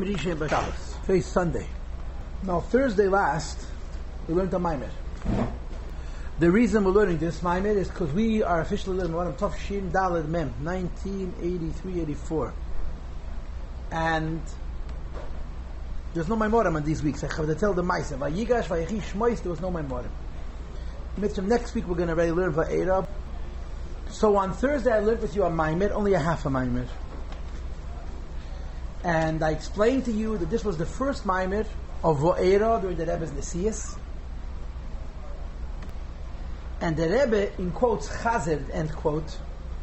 Today's Sunday. Now, Thursday last, we learned the Maimed. The reason we're learning this Maimed is because we are officially learning one of Tov Shin Daled Mem, 1983-84. And there's no Maimorim on these weeks. I have to tell the Maisa. Vayigash, Vayichi, Shmois, there was no Maimorim. Next week we're going to already learn Va'era. So on Thursday I learned with you a Maimed, only a half a Maimed. And I explained to you that this was the first Maimer of Vo'era during the Rebbe's Nesias. And the Rebbe, in quotes, Chazed, end quote,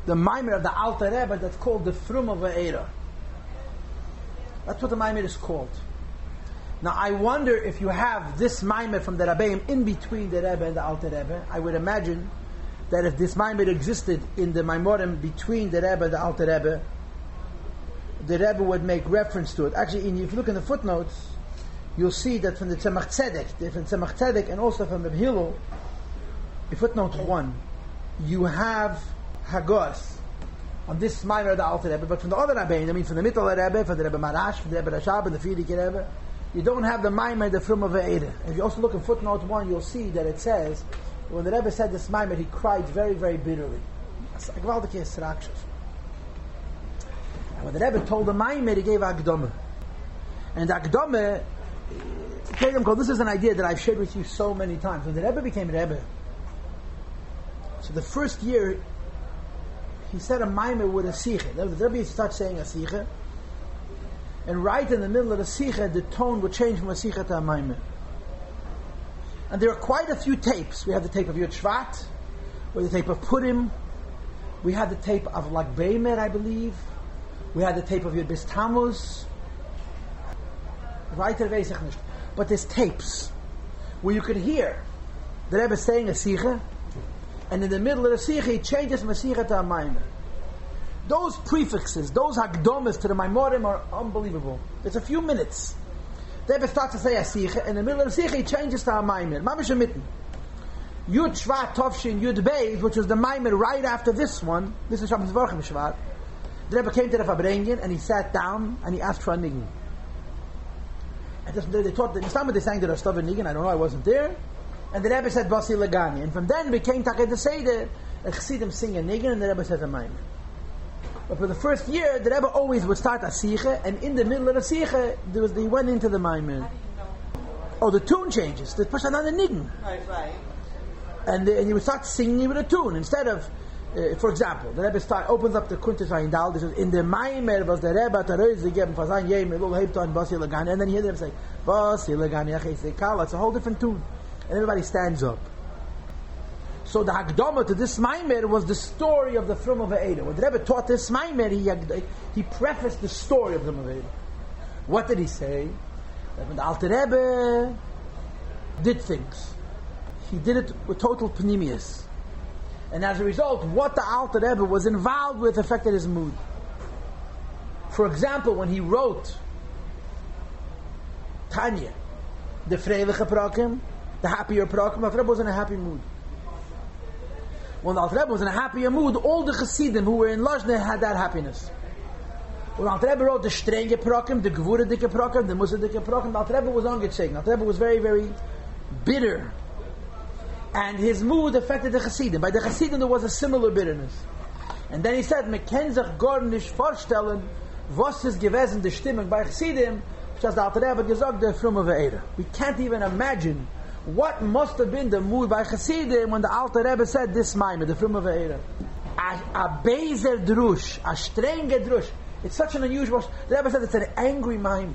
the Maimer of the Alter Rebbe that's called the Frum of Vo'era. That's what the Maimer is called. Now I wonder if you have this Maimer from the Rebbeim in between the Rebbe and the Alter Rebbe. I would imagine that if this Maimer existed in the Maimorim between the Rebbe and the Alter Rebbe, the Rebbe would make reference to it. Actually, in, if you look in the footnotes, you'll see that from the Tzemach Tzedek, from Tzemach Tzedek, and also from Reb Hillel, in footnote one, you have Hagos on this minor the Alter Rebbe, but from the other Rebbe, I mean from the Mittel Rebbe, from the Rebbe Maharash, from the Rebbe Rashab, and the Frierdiker Rebbe, you don't have the Maimer, the Frum of Eire. If you also look in footnote one, you'll see that it says, when the Rebbe said this Maimer, he cried very, very bitterly. It's a gewaltige Srakshas. When the Rebbe told the Maimer, he gave Akdome. And Akdome, this is an idea that I've shared with you so many times. When the Rebbe became Rebbe, so the first year, he said a Maimer with a Sikha. The Rebbe used to start saying a Sikha. And right in the middle of the Sikha, the tone would change from a Sikha to a Maimer. And there are quite a few tapes. We have the tape of Yud Shvat, we have the tape of Purim, we had the tape of Lag Beimer, I believe. We had the tape of Yud Bis Tammuz. Weiter weiß ich. But there's tapes where you could hear the Rebbe saying a Sikha, and in the middle of the Sikha he changes from a Sikha to a Maimer. Those prefixes, those Hagdomas to the Maimorim are unbelievable. It's a few minutes. The Rebbe starts to say a Sikha, and in the middle of the Sikha he changes to a Maimer. Mamish mitten. Yud Shvat Tovshin Yud Beis, which was the Maimer right after this one. This is Shabbos Vorchem Shvat. The Rebbe came to the Fabrengen and he sat down and he asked for a niggin. And they taught the Islam they sang the Rostov and niggin. I don't know, I wasn't there. And the Rebbe said Basi Lagani. And from then became Taked the Seder. And Chassidim sing a niggin and the Rebbe says a maimer. But for the first year, the Rebbe always would start a sicha, and in the middle of the sicha, there was, he went into the maimer. Oh, the tune changes. The person on the. Right, right. And, the, and you would start singing with a tune instead of uh, for example, the Rebbe start, opens up the Kuntis Dal. This is in the Maimer was the Rebbe to reis gegeben sein Yem Lul Hebto and Basi Lagani, and then you hear them say Basi Lagani Kala. It's a whole different tune, and everybody stands up. So the Hagdama to this Maimer was the story of the Frum of Eida. When the Rebbe taught this Maimer, he, he prefaced the story of the Frum of. What did he say? That when the Alter Rebbe did things, he did it with total panemius. And as a result, what the Alter Rebbe was involved with affected his mood. For example, when he wrote Tanya, the Freiliche Prakim, the happier Prakim, the Rebbe was in a happy mood. When Alter Rebbe was in a happier mood, all the Chassidim who were in Liozna had that happiness. When Alter Rebbe wrote the Strenge Prakim, the Gvuradike Prakim, the Musadike Prakim, the Alter Rebbe was ungechecked. Alter Rebbe was very, very bitter and his mood affected the Hasidim. By the Hasidim there was a similar bitterness. And then he said, "Mekenzach gar vorstellen, was ist gewesen die Stimmung bei Hasidim, just der Alter Rebbe gesagt, der Frum of We can't even imagine what must have been the mood by Hasidim when the Alter Rebbe said this Maimah, the Frum of A, a bezer drush, a strenge drush. It's such an unusual. The Rebbe said it's an angry Maimah.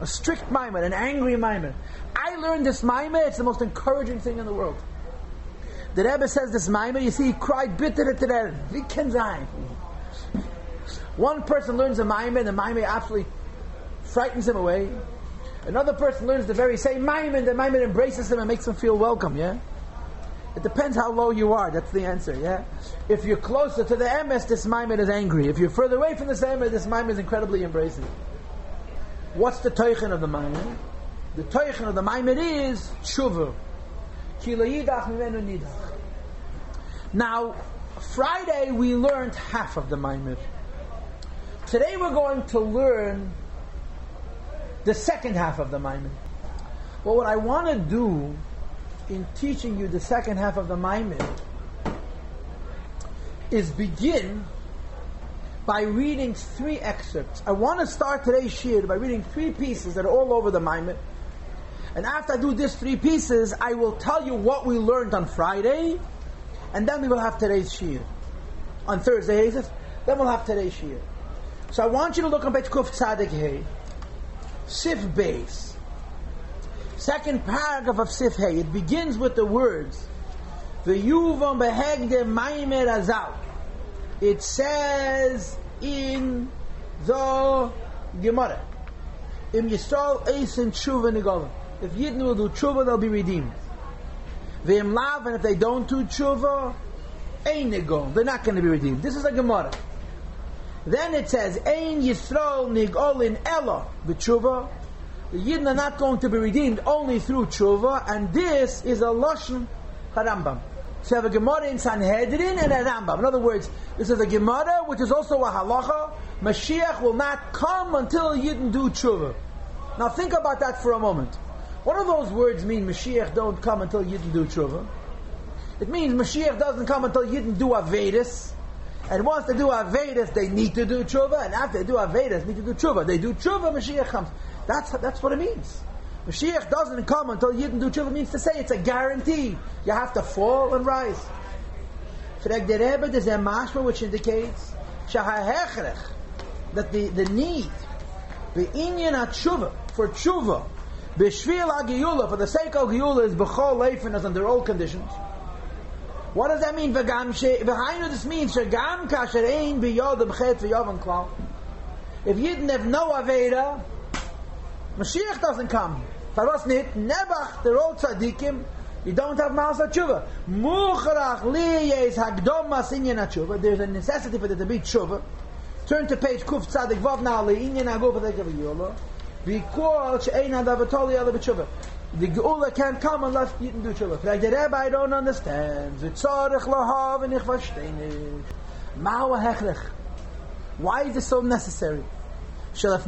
A strict Maimah, an angry Maimah. I learned this Maimah, it's the most encouraging thing in the world. The Rebbe says this Maimah, you see, he cried bitter at the sein? One person learns a Maimah, and the Maimah absolutely frightens him away. Another person learns the very same Maimah, and the Maimah embraces him and makes him feel welcome, yeah? It depends how low you are, that's the answer, yeah? If you're closer to the Emes, this Maimah is angry. If you're further away from the Emes, this Maimah is incredibly embracing. What's the Teuchen of the Maimah? The Teuchen of the Maimah is Tshuva. Now, Friday we learned half of the Maimir. Today we're going to learn the second half of the Maimon. Well, what I want to do in teaching you the second half of the Maimon is begin by reading three excerpts. I want to start today's shir by reading three pieces that are all over the Maimon. And after I do these three pieces, I will tell you what we learned on Friday, and then we will have today's shir. On Thursday, then we'll have today's shir. So I want you to look on page Kuf Tzadik Hey, Sif Beis. Second paragraph of Sif Hey. It begins with the words, the V'yuvam behegde maimer azal. It says in the Gemara, Im Yisrael Eisen Tshuva Nigolim. If Yidden will do Tshuva, they'll be redeemed. V'im Lav, and if they don't do Tshuva, Ein Nigolim. They're not going to be redeemed. This is a Gemara. Then it says, Ein Yisrael Nigolin Ella B'Tshuva. The Yidden are not going to be redeemed only through Tshuva, and this is a Lashon Harambam. So you have a Gemara in Sanhedrin and a Rambam. In other words, this is a Gemara, which is also a halacha. Mashiach will not come until Yidden do tshuva. Now think about that for a moment. What do those words mean, Mashiach don't come until Yidden do tshuva? It means Mashiach doesn't come until Yidden do Avedis. And once they do Avedis, they need to do tshuva. And after they do Avedis, need to do tshuva. They do tshuva, Mashiach comes. That's, that's what it means. Mashiach doesn't come until Yidden do tshuva means to say it's a guarantee. You have to fall and rise. The Rebbe, there's a mashma which indicates that the, the need, the inyan tshuva, for tshuva, b'shvil agiyula, for the sake of giyula, is b'chol leifin as under all conditions. What does that mean? V'gam she, v'hainu this means, shagam kasher ein b'yod b'chet v'yovan klal. If Yidden have no Aveda, Mashiach doesn't come. Faros nit, Nebach, they're all tzaddikim, you don't have Ma'asa Tshuva. Muchrach liyes hagdom masinyan tshuva. There's a necessity for there to be tshuva. Turn to page Kuf Tzadik Vav now liyinyan agov v'dekaviyolo. Because she'ein hadavatoli ala b'tshuva. The Geula can't come unless you can do tshuva. Like the Rebbe, I don't understand. And. Why is this so necessary? Before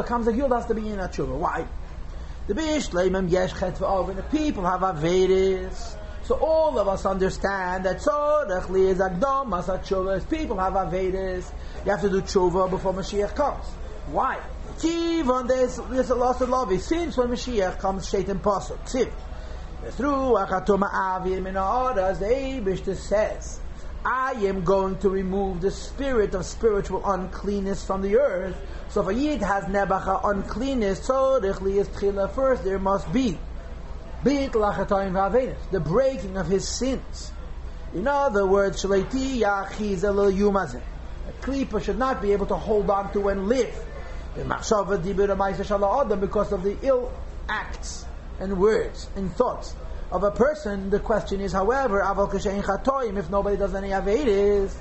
it comes, the Geula has to be in tshuva. Why? The Bishleimim yesh chet v'ov, the people have Avedis. So all of us understand that tzorech li is agdom as tshuva. The people have Avedis. You have to do tshuva before Mashiach comes. Why? Kivon there's there's a loss of love. Since when Mashiach comes, Shaitan pasuk. Tziv. Through achatoma avim in orders, the Eibushter says, I am going to remove the spirit of spiritual uncleanness from the earth. So if a yid has nebacha uncleanness, so is tchila first there must be the breaking of his sins. In other words. A klipa should not be able to hold on to and live. Because of the ill acts and words and thoughts of a person. The question is, however, if nobody does any avedis,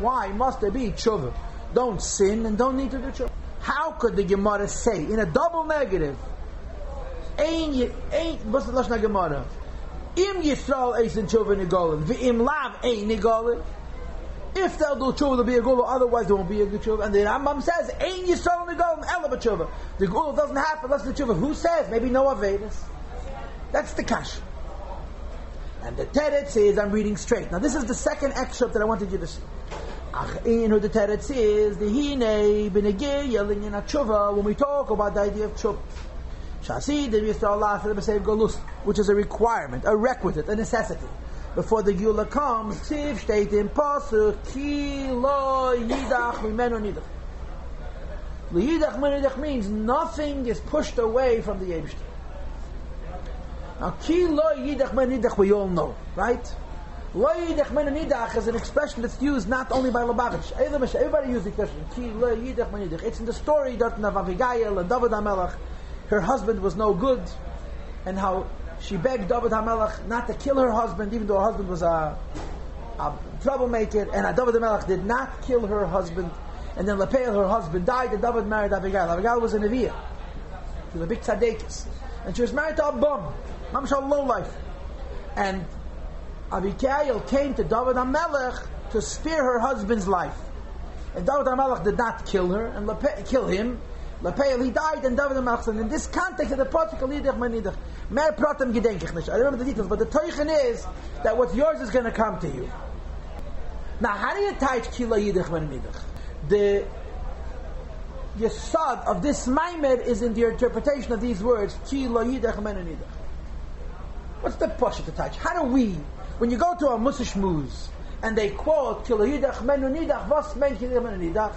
why must there be tshuva? Don't sin and don't need to do tshuva. How could the Gemara say in a double negative? Ein, ein, what's the lashon Gemara? Im Yisrael eisen tshuva nigolim, v'im lav ein nigolim. If they'll do tshuva, there'll be a gula. Otherwise, there won't be a tshuva. And the Rambam says, "Ein yisrael negolim ela tshuva." The gula doesn't happen unless the tshuva. Who says? Maybe Noah Vedas. That's the kash. And the Teretz says, I'm reading straight. Now, this is the second excerpt that I wanted you to see. Ach, In the Teretz is the Hine Benegir yelling in a tshuva when we talk about the idea of tshuva. Shasi the Yisrael Golus, which is a requirement, a requisite, a necessity before the Gula comes, Tiv steht im Pasuk, Ki lo yidach mimenu nidach. Lo Yidach nidach means nothing is pushed away from the Yebishter. Now, Ki lo yidach nidach we all know, right? Lo yidach nidach is an expression that's used not only by Lubavitch. Everybody uses the expression, Ki lo yidach nidach. It's in the story of Abigail and David HaMelech. Her husband was no good, and how she begged David HaMelech not to kill her husband, even though her husband was a, a troublemaker, and David HaMelech did not kill her husband. And then Lepel, her husband, died, and David married Abigail. Abigail was a Neviah. She was a big tzaddikus. And she was married to a bum, Mamshal low life. And Abigail came to David HaMelech to spare her husband's life. If David HaMelech did not kill her, and Lepe, kill him, Lepeil, he died, and David said, in this context of the Pasuk, Lidach Manidach, Mer Pratam gedenk ich. I remember the details, but the Teuchen is that what's yours is going to come to you. Now, how do you teach Kila Yidach Manidach? The Yesod of this Maimed is in the interpretation of these words, Kila Yidach Manidach. What's the Pasuk to touch? How do we, when you go to a Musish Muz, and they quote Kila Yidach Menunidach, was men Kila Menunidach?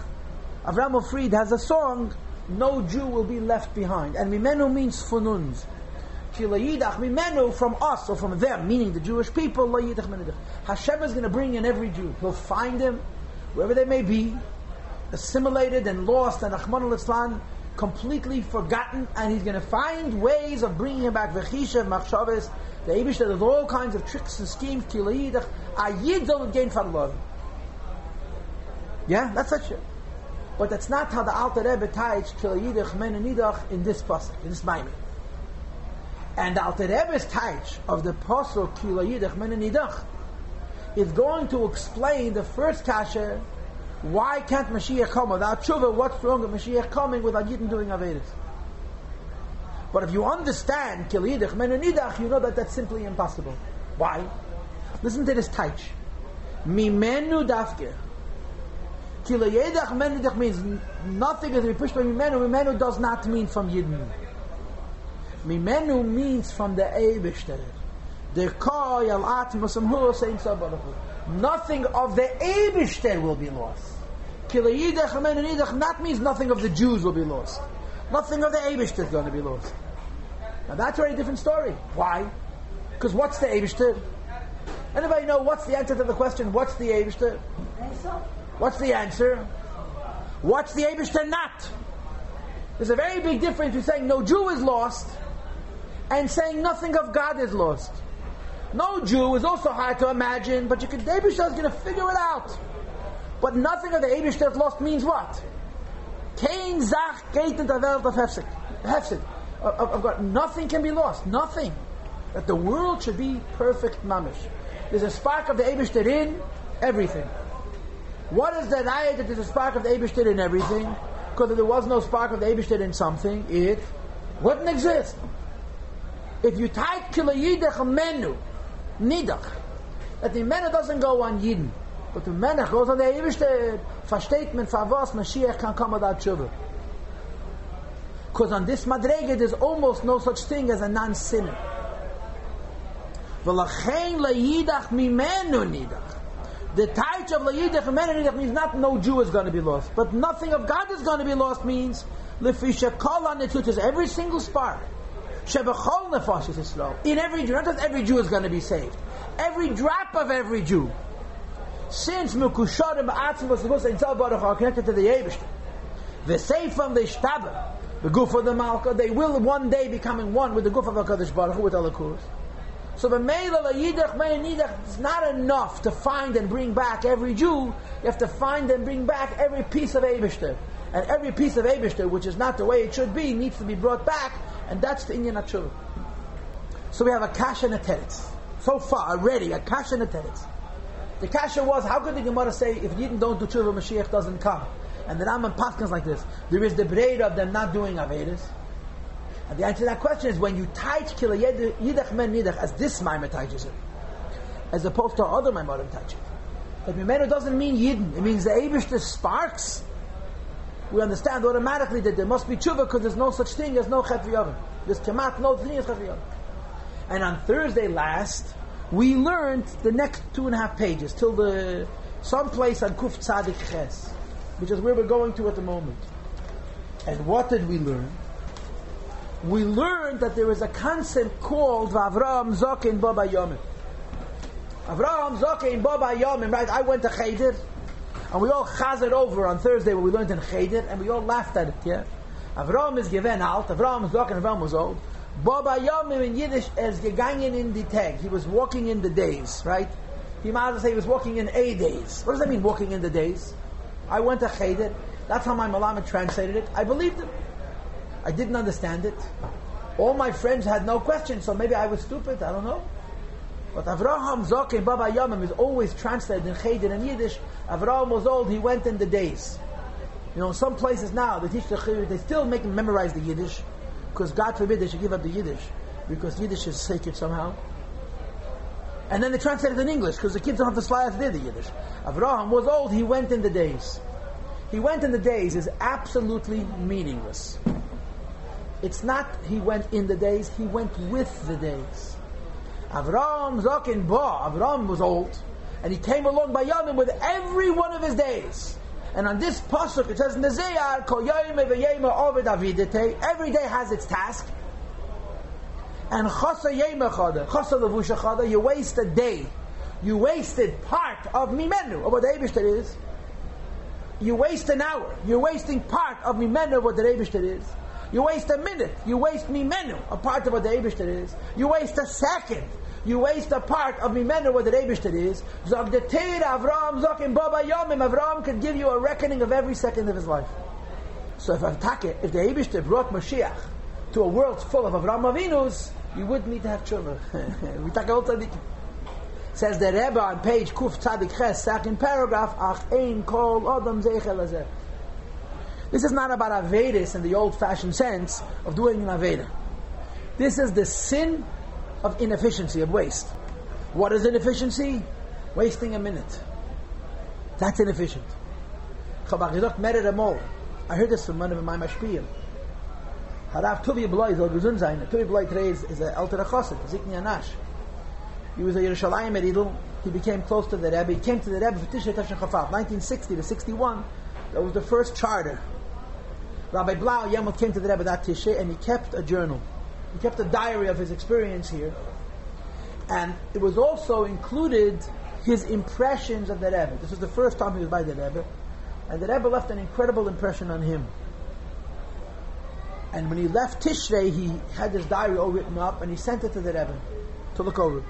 Avram Fried has a song, No Jew will be left behind. And Mimenu means fununs. Mimenu from us or from them, meaning the Jewish people. Hashem is going to bring in every Jew. He'll find them wherever they may be, assimilated and lost, and Achman al-Islam completely forgotten, and he's going to find ways of bringing him back. Vechishav, machshavas, the Abish, there's all kinds of tricks and schemes. Kilayidach, ayid don't gain love. Yeah, that's such a. But that's not how the Alter Rebbe ties Kilayidach menunidach in this pasuk, in this Maimon. And the Alter Rebbe's taich of the Pasuk Kila Yidach is going to explain the first kasha, why can't Mashiach come without tshuva? What's wrong with Mashiach coming without Yidden doing Avedis? But if you understand Kila Yidach you know that that's simply impossible. Why? Listen to this taich. Mimenu dafke. Kila Menenidach means nothing is to be pushed by Mimenu. Mimenu does not mean from Yidden. Mimenu means from the Eibishter. The Koi al Atmasam Hu saying Nothing of the Eibishter will be lost. Kilayidach not means nothing of the Jews will be lost. Nothing of the Eibishter is going to be lost. Now that's a very different story. Why? Because what's the Eibishter? Anybody know what's the answer to the question, what's the Eibishter? What's the answer? What's the Eibishter not? There's a very big difference between saying no Jew is lost and saying nothing of God is lost. No Jew is also hard to imagine, but you can, the is going to figure it out. But nothing of the Abishter is lost means what? Kein Zach geht of Hefsik. Of God. Nothing can be lost. Nothing. That the world should be perfect mamish. There's a spark of the Abishter in everything. What is the ayat that there's a spark of the Abishter in everything? Because if there was no spark of the Abishter in something, it wouldn't exist. If you type kilayidach menu, nidach, that the menu doesn't go on Yidden, but the menu goes on the Eibishter, versteht man, for was Mashiach can come without tshuva. Because on this madrege, there's almost no such thing as a non-sinner. V'lachein layidach mimenu nidach. The taich of layidach mimenu nidach means not no Jew is going to be lost, but nothing of God is going to be lost means lefisha kol on every single spark Shebechol nefashis Israel. In every Jew, not just every Jew is going to be saved. Every drop of every Jew. Since Mekusharim supposed to Intel Baruch are connected to the Yevishter. The Leishtabah, the Ishtaba, the Guf of the Malka, they will one day becoming one with the Guf of HaKadosh Baruch Hu, with Alakus. So is not enough to find and bring back every Jew. You have to find and bring back every piece of Abishter. And every piece of Abishter, which is not the way it should be, needs to be brought back and that's the Inyan HaTshuva. So we have a Kasha and a Teretz. So far, already, a Kasha and a Teretz. The Kasha was, how could the Gemara say, if Yidden don't do Tshuva, Mashiach doesn't come? And the Rambam Paskins like this. There is the Breid of them not doing Avedas. And the answer to that question is when you teach Kila Yidach Men Nidach, as this Maimah teaches it, as opposed to other Maimorim teach it. But Mimenu doesn't mean Yidden. It means the Abish the sparks we understand automatically that there must be tshuva because there's no such thing as no chet v'yavim. There's kemat, no thing as. And on Thursday last, we learned the next two and a half pages till the someplace on Kuf Tzadik Ches, which is where we're going to at the moment. And what did we learn? We learned that there is a concept called Avram Zokin Baba Yomim. Avram Zokin Baba Yomim, right? I went to Cheder and we all chazed over on Thursday what we learned in Cheder, and we all laughed at it, yeah? Avram is given out, Avram is walking, Avram was old. Baba Yomim in Yiddish is gegangen in the tag. He was walking in the days, right? He might as well say he was walking in a days. What does that mean, walking in the days? I went to Cheder. That's how my Malama translated it. I believed it. I didn't understand it. All my friends had no questions, so maybe I was stupid. I don't know. But Avraham Zokin Baba Yamim is always translated in Cheder and Yiddish. Avraham was old, he went in the days. You know, some places now, they teach the Cheder, they still make them memorize the Yiddish, because God forbid they should give up the Yiddish, because Yiddish is sacred somehow. And then they translate it in English, because the kids don't have the slides did the Yiddish. Avraham was old, he went in the days. He went in the days is absolutely meaningless. It's not he went in the days, he went with the days. Avram Zokin Ba, Avram was old, and he came along by Yamim with every one of his days. And on this pasuk it says Zayar, every day has its task. And chasa yemachada, chasa levushachada, you waste a day. You wasted part of mimenu, of what the Eibishter is. You waste an hour. You're wasting part of mimenu, of what the Eibishter is. You waste a minute. You waste mimenu, a part of what the Eibishter is. You waste a second you waste a part of Mimenu what the Rebishter is. Zog the Teir Avram Zokim Baba Yomim Avram could give you a reckoning of every second of his life. So if Avtake, if the Rebishter brought Mashiach to a world full of Avram Avinus, you wouldn't need to have children. we talk all tzaddik. Says the Rebbe on page Kuf Tzadik Ches, second paragraph, Ach Ein Kol Adam Zeichel This is not about Avedis in the old-fashioned sense of doing an Aveda. This is the sin of inefficiency, of waste. What is inefficiency? Wasting a minute. That's inefficient. I heard this from one of my mashpiyim. Harav Tuvi Bloy soll gesund sein. Tuvi Bloy today is, is an älterer chassid, Zikni Anash. He was a Yerushalayim Eridl. He became close to the Rebbe. He came to the Rebbe for Tishrei Tavshin Chafaf, 1960 to 61. That was the first charter. Rabbi Blau Yemot came to the Rebbe that Tishrei and he kept a journal. He kept a diary of his experience here. And it was also included his impressions of the Rebbe. This was the first time he was by the Rebbe. And the Rebbe left an incredible impression on him. And when he left Tishrei, he had this diary all written up and he sent it to the Rebbe to look over.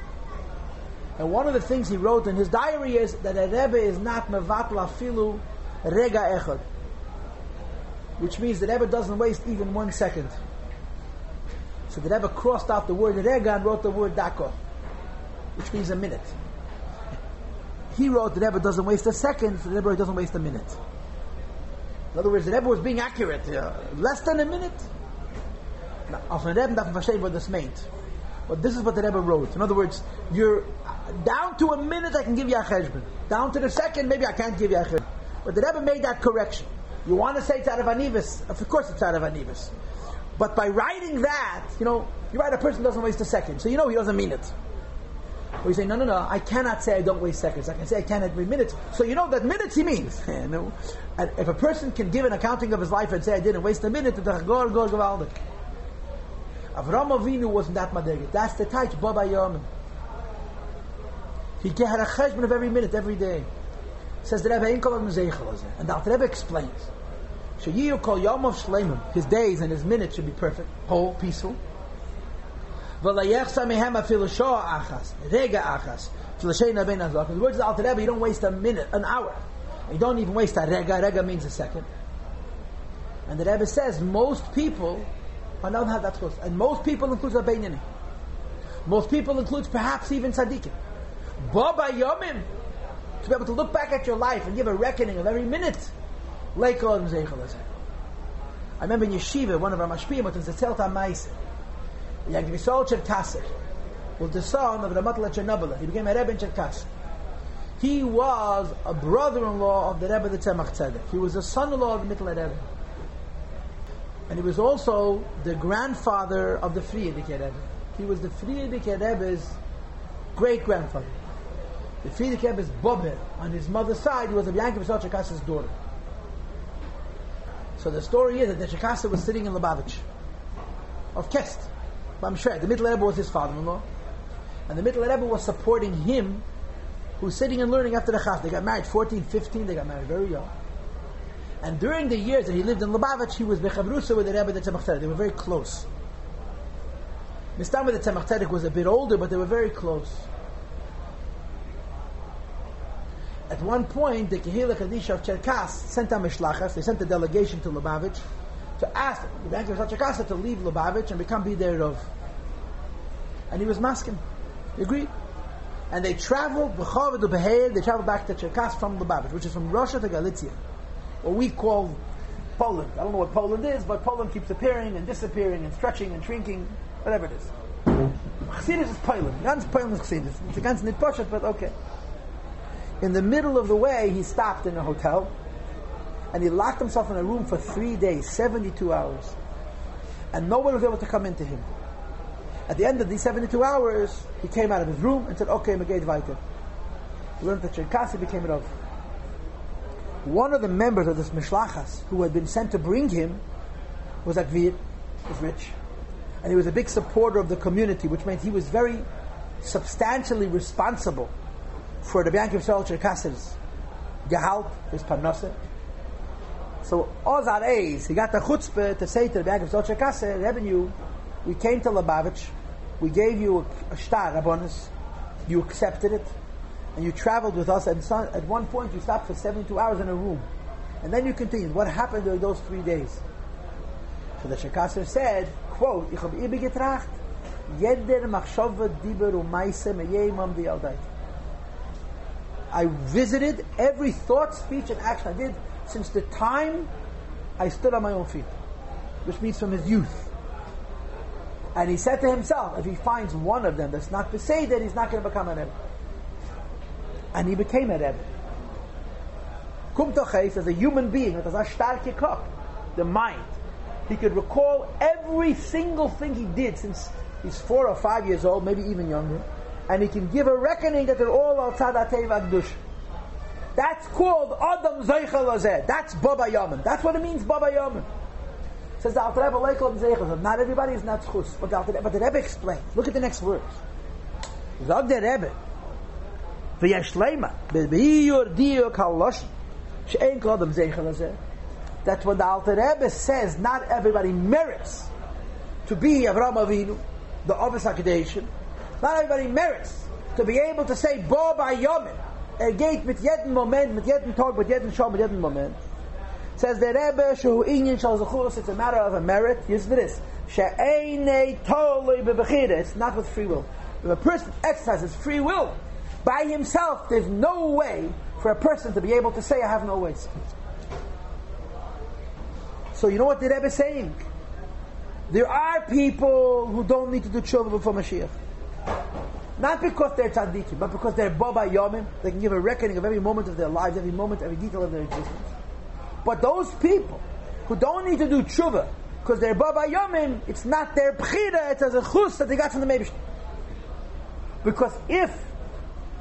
And one of the things he wrote in his diary is that the Rebbe is not mevatla filu rega echad. Which means the Rebbe doesn't waste even one second. So the Rebbe crossed out the word rega and wrote the word dako, which means a minute. He wrote the Rebbe doesn't waste a second, so the Rebbe doesn't waste a minute. In other words, the Rebbe was being accurate. Uh, less than a minute. Now, een Rebbe darf verstehen wat this meant. But this is what the Rebbe wrote. In other words, you're down to a minute I can give you a cheshbon. Down to the second, maybe I can't give you a cheshbon. But the Rebbe made that correction. You want to say it's out of Anivis? Of course it's out of Anivis. But by writing that, you know, you write a person doesn't waste a second, so you know he doesn't mean it. Or you say, no, no, no, I cannot say I don't waste seconds. I can say I cannot waste minutes. So you know that minutes he means. you know? And if a person can give an accounting of his life and say I didn't waste a minute, gor gor gewaldig. Avram Avinu wasn't that madegit. That's the type, Baba Yom. He had a cheshbon of every minute, every day. Says the Rebbe, and the Rebbe explains. Sheyiyu kol yomov shleimim. His days and his minutes should be perfect, whole, peaceful. V'layechsa mehem afilu shoa achas, rega achas, f'lasheina ben azak. In the words of the Alter you don't waste a minute, an hour. You don't even waste a rega. Rega means a second. And the Rebbe says most people are not have that close. And most people includes Rabbeinu. Most people includes perhaps even tzaddikim. Baba yomim. To be able to look back at your life and give a reckoning of every minute I remember in yeshiva, one of our mashpiyim, was the Tzelt HaMaisa. Yagvisol Cherkasser was the son of Ramatla Chernobyle. He became a Rebbe in Cherkasser. He was a brother-in-law of the Rebbe the Tzemach Tzedek. He was a son-in-law of the Mittler Rebbe. And he was also the grandfather of the Frierdiker Rebbe. He was the Frierdiker Rebbe's great-grandfather. The Frierdiker Rebbe's Bobber, on his mother's side, he was of Yankiv Cherkasser's daughter. So the story is that the Shekasa was sitting in Lubavitch of Kest. I'm sure the Middle Rebbe was his father-in-law, and the Middle Rebbe was supporting him, who's sitting and learning after the Chas. They got married 14, 15. They got married very young. And during the years that he lived in Lubavitch, he was Bechavrusa with the Rebbe the Tzemach They were very close. Mistam with the Tzemach was a bit older, but they were very close. At one point, the Kehila Kadisha of Cherkas sent a Mishlachas, they sent a delegation to Lubavitch to ask the Bank of Cherkasa to leave Lubavitch and become Biderov. And he was masking. He agreed. And they traveled, they traveled back to Cherkas from Lubavitch, which is from Russia to Galicia, what we call Poland. I don't know what Poland is, but Poland keeps appearing and disappearing and stretching and shrinking, whatever it is. Chassidus is Poland. Ganz Poland is Chassidus. It's a ganz nit but okay. In the middle of the way, he stopped in a hotel, and he locked himself in a room for three days, 72 hours. And no one was able to come into him. At the end of these 72 hours, he came out of his room and said, okay, Megate Weiter. He went to Cherkasy, became Rav. One of the members of this Mishlachas, who had been sent to bring him, was Akvir, was rich. And he was a big supporter of the community, which meant he was very substantially responsible for the Bianchi of Cherkasy's Gehalt, his Parnasa. So, Ozar Eis, he got the chutzpah to say to the Bianchi of Cherkasy, revenue, we came to Lubavitch, we gave you a, a star, a bonus, you accepted it, and you traveled with us, and at one point you stopped for 72 hours in a room. And then you continued. What happened during those three days? So the Shekasser said, quote, Ich habe immer getracht, jeder machshava diber umaise meyemam di I visited every thought, speech, and action I did since the time I stood on my own feet, which means from his youth. And he said to himself, if he finds one of them that's not to say that he's not going to become a Rebbe. And he became a Rebbe. Kumtoches, as a human being, as a starke Kopf, the mind, he could recall every single thing he did since he's four or five years old, maybe even younger, and he can give a reckoning that they're all outside Ateva Gdush. That's called Adam Zeichel That's Baba Yaman. That's what it means, Baba Yaman. Says the Alter Rebbe Leichel Not everybody is not But the, Alter, Rebbe explains. Look at the next verse. Zog the Rebbe. V'yashleima. B'yiyur diyo kalosh. ain't called Adam Zeichel That when the Alter Rebbe says not everybody merits to be Avram Avinu, the Ovis HaKadoshim, not everybody merits to be able to say Bo Yomin, a gate mit jeden Moment, mit jeden Tag, mit jeden Shom, mit jeden Moment, Says the Rebbe, Shu Inyan Shal Zechus, it's a matter of a merit. Use this. She'einei toloi bebechira. It's not with free will. If a person exercises free will by himself, there's no way for a person to be able to say, I have no ways. So you know what the Rebbe is saying? There are people who don't need to do tshuva before Mashiach. Not because they're tzaddikim, but because they're Baba Yomim. They can give a reckoning of every moment of their lives, every moment, every detail of their existence. But those people who don't need to do tshuva because they're baba yomim, it's not their bchira, it's as a chus that they got from the Mebish. Because if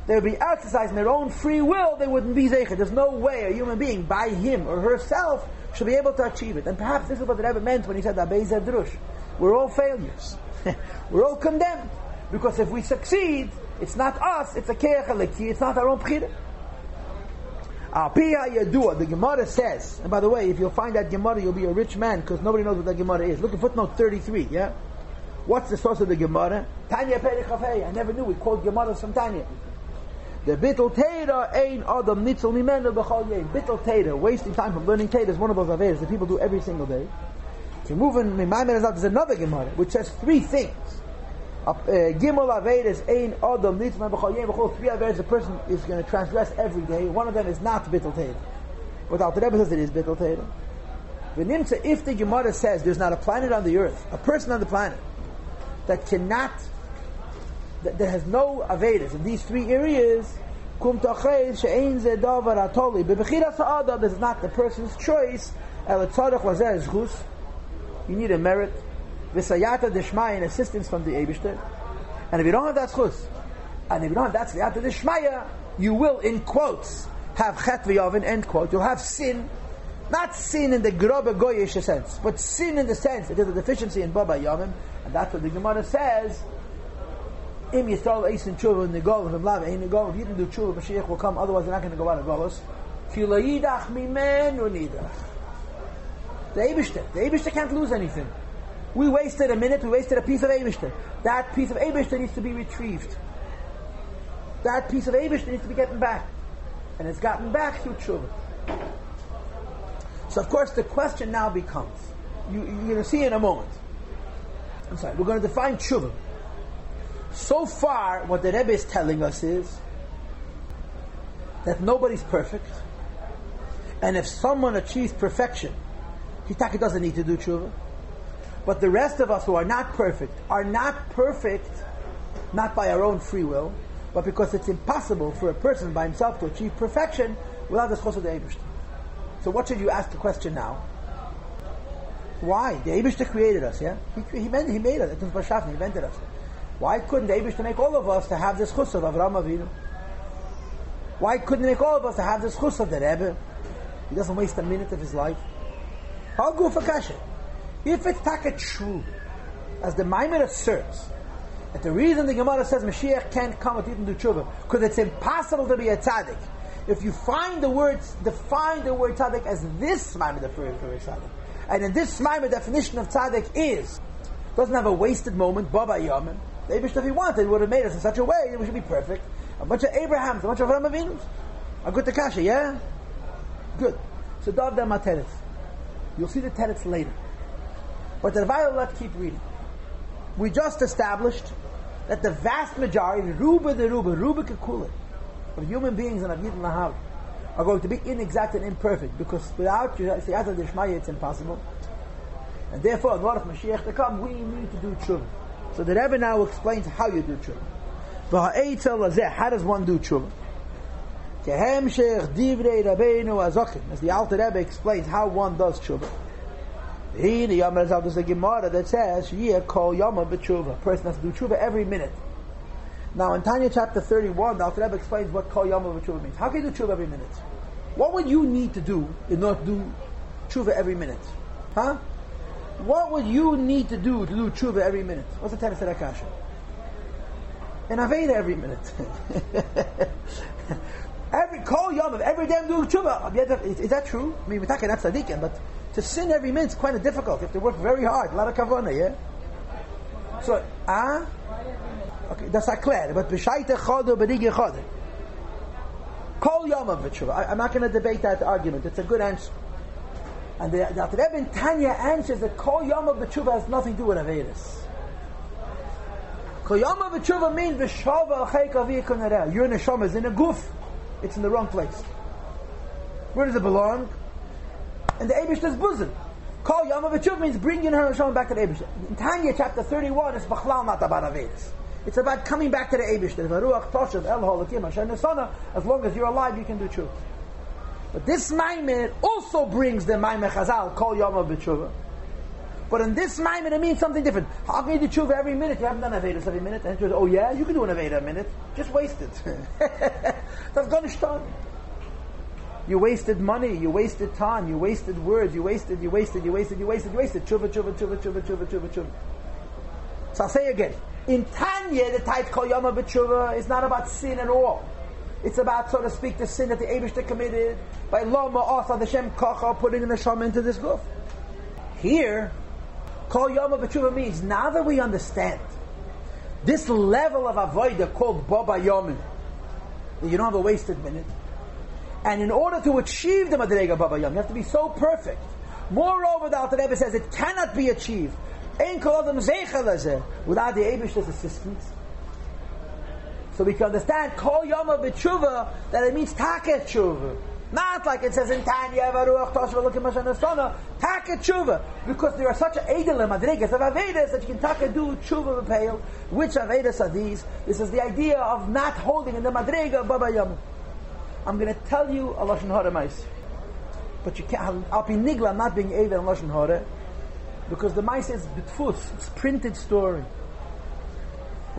they would be exercising their own free will, they wouldn't be zeichet. There's no way a human being, by him or herself, should be able to achieve it. And perhaps this is what the Rebbe meant when he said Abei Zedrush. We're all failures. We're all condemned. Because if we succeed, it's not us, it's a keach it's not our own bchira. Alpia Yadua, the Gemara says, and by the way, if you'll find that Gemara, you'll be a rich man because nobody knows what that Gemara is. Look at footnote 33, yeah? What's the source of the Gemara? Tanya. I never knew we quote Gemara from Tanya. The Bittel Teda Ein Adam Nitzel Mimenu B'chol Yem. Bittel Teda, wasting time from learning Teda is one of those averes that people do every single day. To Okay, moving, there's another Gemara which says three things. Uh, Gimel Avedas Ein Adam Nitzman B'chol Yem B'chol Three Avedas a person is going to transgress every day. One of them is not Bittul Teir. But Alter Rebbe says it is Bittul Teir. V'nimtza, if the Gemara says there's not a planet on the earth, a person on the planet, that cannot, that, that has no Avedas in these three areas, Kum Tachez She'ein Ze Davar Atoli B'Bechira Sa'ada, this is not the person's choice, El Tzadach Lazeh Zchus, you need a merit, V'sayata deshmaya assistance from the Eibishter. And if you don't have that schus, and if you don't have that sayata deshmaya, you will, in quotes, have chet v'yavin, end quote. You'll have sin, not sin in the grobe goyish sense, but sin in the sense that there's a deficiency in baba yavim, and that's what the Gemara says. Im yisrael tshuva in the goal of lav ein goal. If you didn't do tshuva, Mashiach will come. Otherwise, they're not going to go out of golos. Kilayidach mimenu nidach. The Eibishter, the Eibishter can't lose anything. We wasted a minute, we wasted a piece of Abishter. That piece of Abishter needs to be retrieved. That piece of Abishter needs to be getting back. And it's gotten back through tshuva. So of course the question now becomes, you, are going to see in a moment. I'm sorry, we're going to define tshuva. So far, what the Rebbe is telling us is that nobody's perfect, and if someone achieves perfection, Hitaki doesn't need to do tshuva. But the rest of us who are not perfect are not perfect, not by our own free will, but because it's impossible for a person by himself to achieve perfection without the schos of the Eibishter. So what should you ask the question now? Why? The Eibishter created us, yeah? He, he, made, he made us. He invented us. Why couldn't the Eibishter make all of us to have this chus of Avram Avinu? Why couldn't he make all of us to have this chus of the Rebbe? He doesn't waste a minute of his life. I'll go for kasha. If it's taka true, as the Maimon asserts, that the reason the Gemara says Mashiach can't come with even do tshuva, because it's impossible to be a tzaddik. If you find the words, define the word tzaddik as this Maimon definition a tzaddik, and in this Maimon definition of tzaddik is, doesn't have a wasted moment, Baba Yamin, the Abish if he wanted would have made us in such a way that we should be perfect. A bunch of Abrahams, a bunch of Avraham A good Takasha, yeah? Good. So Dav Materis. You'll see the teretz later. But the Ravayah let keep reading. We just established that the vast majority, Ruba the Ruba, Ruba Kakula, of human beings and of Yidin Lahav, are going to be inexact and imperfect because without Siyata Dishmaya it's impossible. And therefore, in order for Mashiach to come, we need to do tshuva. So the Rebbe now explains how you do tshuva. How does one do tshuva? As the Alter Rebbe explains how one does tshuva. He, the Yom Rezal, there's a Gemara that says, Yeh kol Yom b'tshuva. Person has to do tshuva every minute. Now in Tanya chapter 31, the Alter Rebbe explains what kol Yom b'tshuva means. How can you do tshuva every minute? What would you need to do in order to do tshuva every minute? Huh? What would you need to do to do tshuva every minute? What's the tennis of Akasha? An Aveda every minute. Every kol yom, every day I'm doing tshuva. Is, is that true? I mean, we're talking not tzaddikim, but to sin every minute is of difficult. You have to work very hard. A lot of kavana, yeah? So, ah? Okay, that's not clear. But b'shaita chodo b'digi chodo. Kol yom of tshuva. I'm not going to debate that argument. It's a good answer. And the, the Rebbe in Tanya answers that kol yom of has nothing to do with Avedis. Kol yom of means v'shava alcheik aviyah Your neshama is in a goof it's in the wrong place. Where does it belong? In the Abish's bosom. Call Yom HaVachuv means bring in her Hashem back to the Abish. In Tanya chapter 31, it's Bachlal not about Avedis. It's about coming back to the Abish. As long as you're alive, you can do tshuva. But this Maimed also brings the Maimed Chazal, call Yom HaVachuv. But in this Maimed, it means something different. How can you do tshuva every minute? You haven't done Avedis every minute. And goes, oh yeah, you can do an Aveda a minute. Just waste it. That's Afghanistan. You wasted money, you wasted time, you wasted words, you wasted, you wasted, you wasted, you wasted, you wasted. Tshuva, tshuva, tshuva, tshuva, tshuva, tshuva, tshuva. So I'll say again. In Tanya, the tight Kol Yama B'tshuva is not about sin at all. It's about, so to speak, the sin that the Abishta committed by Loma Asa the Shem Kocha putting the Shama into this goof. Here, Kol Yama B'tshuva means now that we understand this level of avodah called Baba Yomin, you don't have a wasted minute. And in order to achieve the Madrega Baba Yom, you have to be so perfect. Moreover, the Alter Rebbe says it cannot be achieved without the Abish's assistance. So we can understand Kol Yom B'tshuva that it means Taket Tshuva. Not like it says in Tanya, Varuach Toshva Lukim Hashanah Taka Tshuva. Because there are such Edelim, Madrigas of Avedas that you can Taka do Tshuva V'peil. Which Avedas are these? This is the idea of not holding in the Madriga Baba Yom. I'm going to tell you a Lashon Hora Mais. But you can't, I'll be nigla not being Ava in Lashon Hora. Because the Mais is bitfus, it's printed story.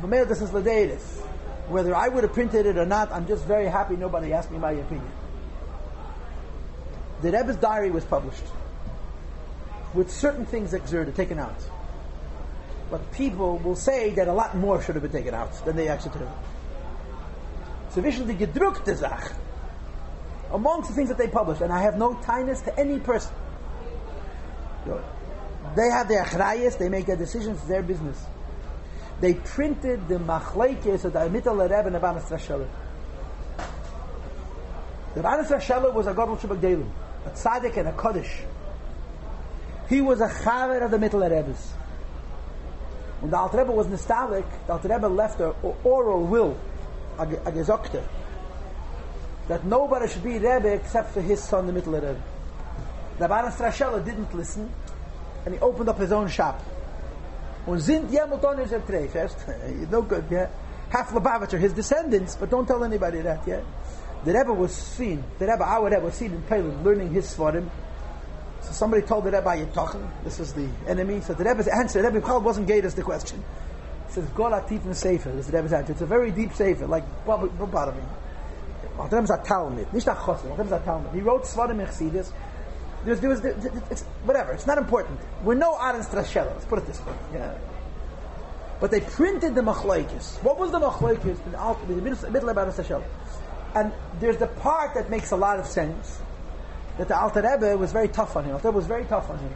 The mail this is Ladeiris. Whether I would have printed it or not, I'm just very happy nobody asked me my opinion the Rebbe's diary was published with certain things exerted, taken out. But people will say that a lot more should have been taken out than they actually did. Sufficiently gedruckte Zach. Amongst the things that they published, and I have no tightness to any person. They have their achrayas, they make their decisions, their business. They printed the machlekes of the Amital Rebbe and Abanas Rashalah. The Abanas Rashalah was a Gadol Shabbat a tzaddik and a kaddish. He was a chaver of the Mittler Rebbe's. When the Alter Rebbe was nostalgic, the Alter Rebbe left an oral will, a, a gezokte, that nobody should be Rebbe except for his son, the Mittler Rebbe. The Baron Strashella didn't listen, and he opened up his own shop. Und sind is first. No good, yeah? Half Lubavitcher, his descendants, but don't tell anybody that, yeah? The Rebbe was seen, the Rebbe, our Rebbe was seen in Poland learning his Svarim. So somebody told the Rebbe, talking, this is the enemy. So the Rebbe's answer, the Rebbe wasn't gate as the question. He says, Gol Atif and Sefer, is the Rebbe's answer. It's a very deep Sefer, like Bobby. Alter Rebbe's a Talmud, nicht a a Talmud. He wrote Svarim in Chassidus. There's, there was, it's, whatever, it's not important. We're no Aaron Strashella, let's put it this way. Yeah. But they printed the Machlaikis. What was the Machlaikis? The middle of about Strashella. And there's the part that makes a lot of sense, that the Alter Rebbe was very tough on him. Alter Rebbe was very tough on him.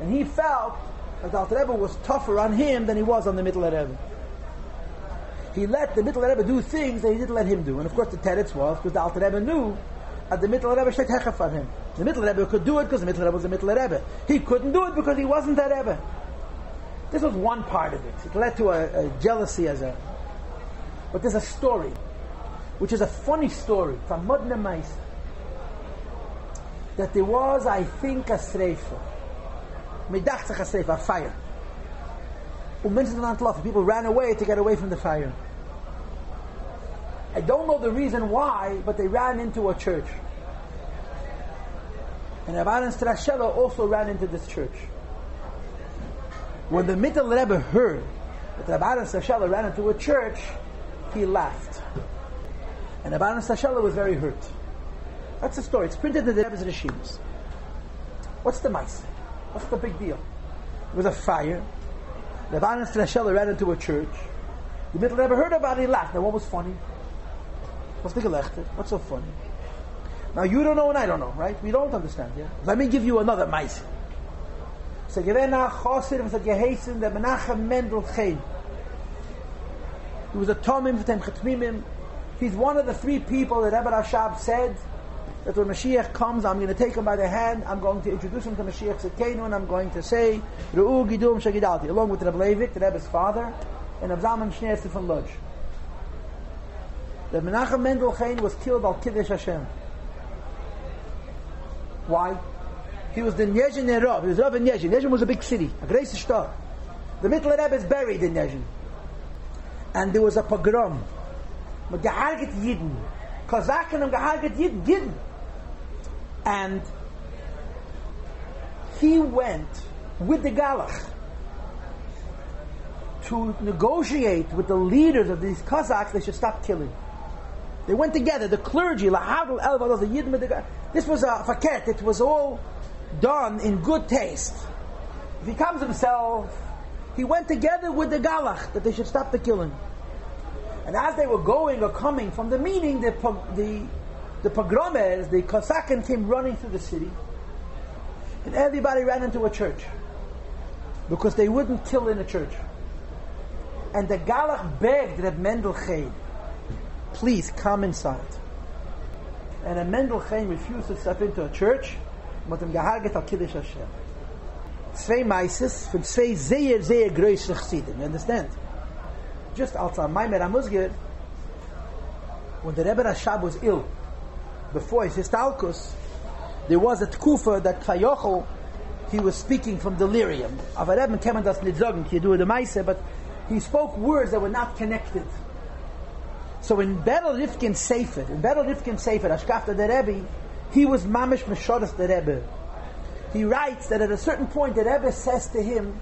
And he felt that the Alter Rebbe was tougher on him than he was on the Middle Rebbe. He let the Middle Rebbe do things that he didn't let him do. And of course the teretz was because the Alter Rebbe knew that the Middle Rebbe should hechef on him. The Middle Rebbe could do it because the Middle Rebbe was the Middle Rebbe. He couldn't do it because he wasn't that Rebbe. This was one part of it. It led to a, a jealousy as a... But there's a story, which is a funny story from Modna Mais, that there was, I think, a sreifa. Medachzach a sreifa, a fire. People ran away to get away from the fire. I don't know the reason why, but they ran into a church. And Rabban Strashella also ran into this church. When the Mittel Rebbe heard that Rabban Strashella ran into a church, he laughed. And Rabban Strashella was very hurt. That's the story. It's printed in the Rebbe's Rishims. What's the mice? What's the big deal? It was a fire. Rabban Strashella ran into a church. The Mittel Rebbe heard about it, he laughed. Now what was funny? What's the gelechte? What's so funny? Now you don't know and I don't know, right? We don't understand, yeah? Let me give you another mice. So chosir was a Menachem Mendel. He was a Tomim for Chetmimim. He's one of the three people that Rebbe Rashab said that when Mashiach comes, I'm going to take him by the hand, I'm going to introduce him to Mashiach Tzidkenu, and I'm going to say, Ru'u Gidum Shagidalti, along with Rebbe Levik, the Rebbe's father, and Abzalman Shneer from Lodge that Menachem Mendel Chaim was killed al Kiddush Hashem. Why? He was the Nezhin Rav. He was Rav in Nezhin. Nezhin was a big city, a great star. The Mittler Rebbe is buried in Nezhin. And there was a pogrom. Mit geharget Yidden. Kosaken haben geharget. Yidden. And he went with the Galach to negotiate with the leaders of these Cossacks they should stop killing. They went together, the clergy, this was a faket, it was all done in good taste. If he comes himself, he went together with the galach that they should stop the killing. And as they were going or coming from the meeting, the the the pogromes, the Kosakin came running through the city, and everybody ran into a church because they wouldn't kill in a church. And the Galach begged Reb Mendel Ched, please come inside. And a Mendel Chaim refused to step into a church, but him geharget al Kiddush Hashem. Zwei Meises von zwei sehr, sehr größere Chassidim. You understand? Just als a Maimer Amuzgir, when the Rebbe Rashab was ill, before his Histalkus, there was a tkufa that Kayochel, he was speaking from delirium. Rebbe came and nicht sagen, hier do the Meise, but he spoke words that were not connected. So in Berel Rifkin Sefer, in Berel Rifkin Sefer, Ashkafta the Rebbe, he was Mamish Meshodas the Rebbe. He writes that at a certain point the Rebbe says to him,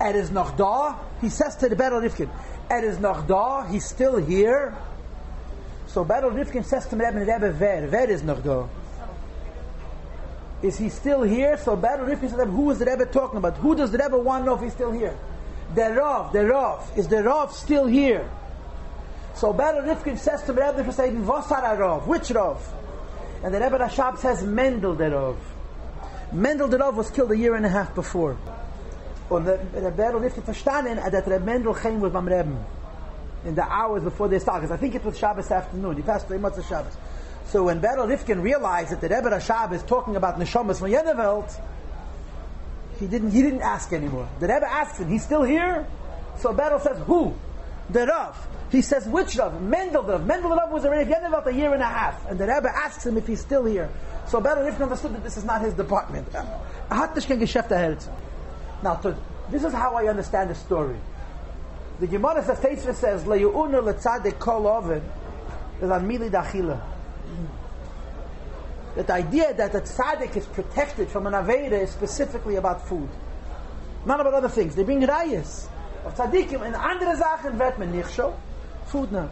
at his noch da, he says to the Berel Rifkin, Er is noch da, he's still here. So Berel Rifkin says to the Rebbe, Rebbe, wer, wer is? Is he still here? So Berel Rifkin says, who is the Rebbe talking about? Who does the Rebbe want to know if he's still here? The Rav, the Rav. Is the Rav still here? So Ber Rifkin says to Rebbe Hussein, Vosar Rav? Which Rav? And the Rebbe Rashab says, Mendel the Rav. Mendel the Rav was killed a year and a half before. Und der Rebbe Rifkin verstanden, uh, that Rebbe Mendel came with beim Rebbe in the hours before they started. Because I think it was Shabbos afternoon. He passed three months of Shabbos. So when Berel Rifkin realized that the Rebbe Rashab is talking about Neshamas from Yenevelt, He didn't. He didn't ask anymore. The Rebbe asks him. He's still here. So Berel says, "Who?" The Rav. He says, "Which Rav?" Mendel Rav. Mendel Rav was already at the about a year and a half, and the Rebbe asks him if he's still here. So Berel Rifkin understood that this is not his department. Now, to, this is how I understand the story. The Gemara Teisva says, "Le'yu'unu le'tzadik kol oven," on mili dachila. That the idea that the tzaddik is protected from an aveda is specifically about food, not about other things. They bring rayas of tzaddikim and andere Sachen wird man nicht so. Food not.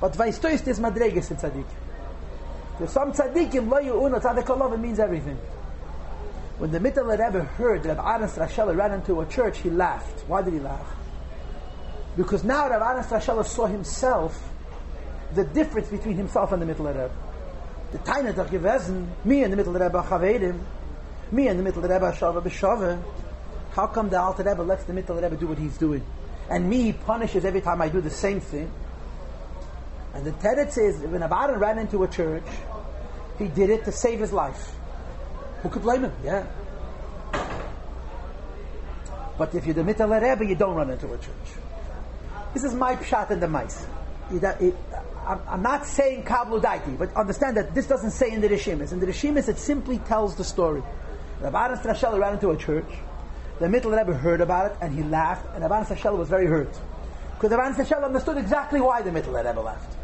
But weißt du, ist das madreges in tzaddik. There's some tzaddikim, lo yu'unu tzaddik kol oven means everything. When the Mittel Rebbe heard that Rav Anas Rashela ran into a church, he laughed. Why did he laugh? Because now Rav Anas Rashela saw himself, the difference between himself and the Mittel Rebbe. The Tainat of gewesen, me and the Mittel Rebbe Chavedim, me and the Mittel Rebbe Shava B'Shava. How come the Alter Rebbe lets the Mittel Rebbe do what he's doing? And me he punishes every time I do the same thing? And the Teretz says, when Rav Aaron ran into a church, he did it to save his life. Who could blame him? Yeah. But if you're the Mittel Rebbe, you don't run into a church. This is my pshat in the mice. It- uh, it- I'm, not saying kablu daiti, but understand that this doesn't say in the Rishimis. In the Rishimis, it simply tells the story. Rabbi Rashel ran into a church. The Mittel Rebbe heard about it and he laughed, and Rabbi Anas Rashel was very hurt. Because Rabbi Anas Rashel understood exactly why the Mittel Rebbe laughed.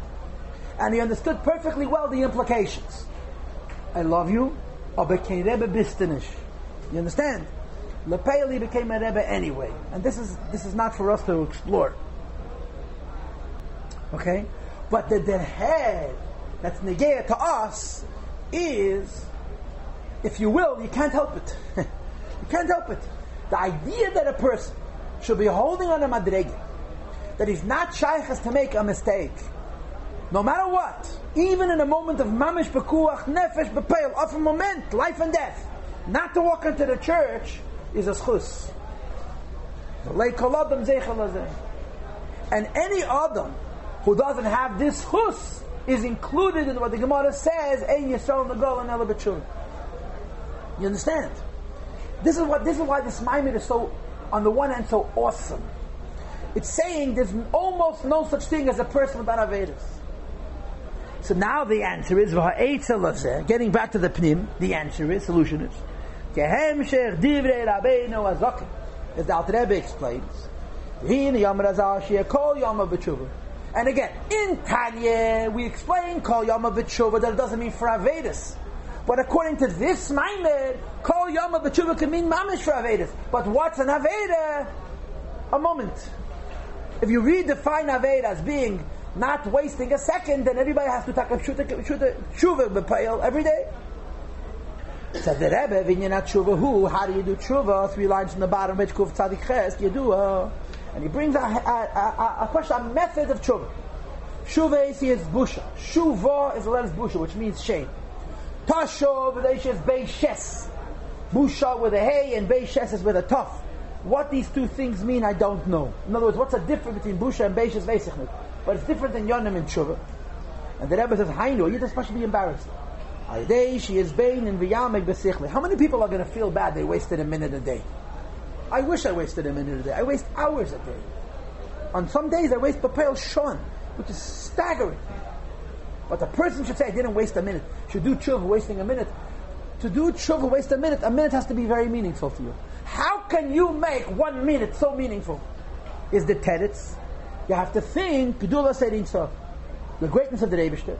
And he understood perfectly well the implications. I love you, aber kein Rebbe bist. You understand? Lepeli became a Rebbe anyway. And this is, this is not for us to explore. Okay? But the, the head that's negaya to us is, if you will, you can't help it. you can't help it. The idea that a person should be holding on a madrege, that he's not shaykhs to make a mistake, no matter what, even in a moment of mamish bekuach nefesh bepeil, of a moment, life and death, not to walk into the church is a schus. And any Adam who doesn't have this chus is included in what the Gemara says, Ein Yisrael Nagol and. You understand? This is what this is why this Maimid is so on the one hand so awesome. It's saying there's almost no such thing as a person without Avedis. So now the answer is getting back to the Pnim, the answer is, solution is. As the Alter Rebbe explains. And again, in Tanya, we explain Kol Yom that it doesn't mean for Avedis. But according to this Maimed, Kol Yom B'tshuva can mean Mamish for Avedis. But what's an Aveda? A moment. If you redefine Aveda as being not wasting a second, then everybody has to take a tshuva b'payil every day. Said the Rebbe, Vinyanat tshuva who? How do you do tshuva? Three lines from the bottom, which kuf tzadik ches, yedua. And he brings a, a, a, a, question, a method of tshuva. Tshuva is is busha. Shuva is the letter busha, which means shame. Tashov, is beishes. Busha with a hay and beishes is with a tough. What these two things mean, I don't know. In other words, what's the difference between busha and beishes veisichnik? But it's different than yonim and tshuva. And the Rebbe says, Hainu, you're supposed to be embarrassed. she is bain and v'yamek b'sichli. How many people are going to feel bad they wasted a minute a day? I wish I wasted a minute a day. I waste hours a day. On some days I waste papel shon, which is staggering. But the person should say, I didn't waste a minute. Should do tshuva wasting a minute. To do tshuva waste a minute, a minute has to be very meaningful to you. How can you make one minute so meaningful? Is the teretz. You have to think, Gedula Sof. The greatness of the Rebishter.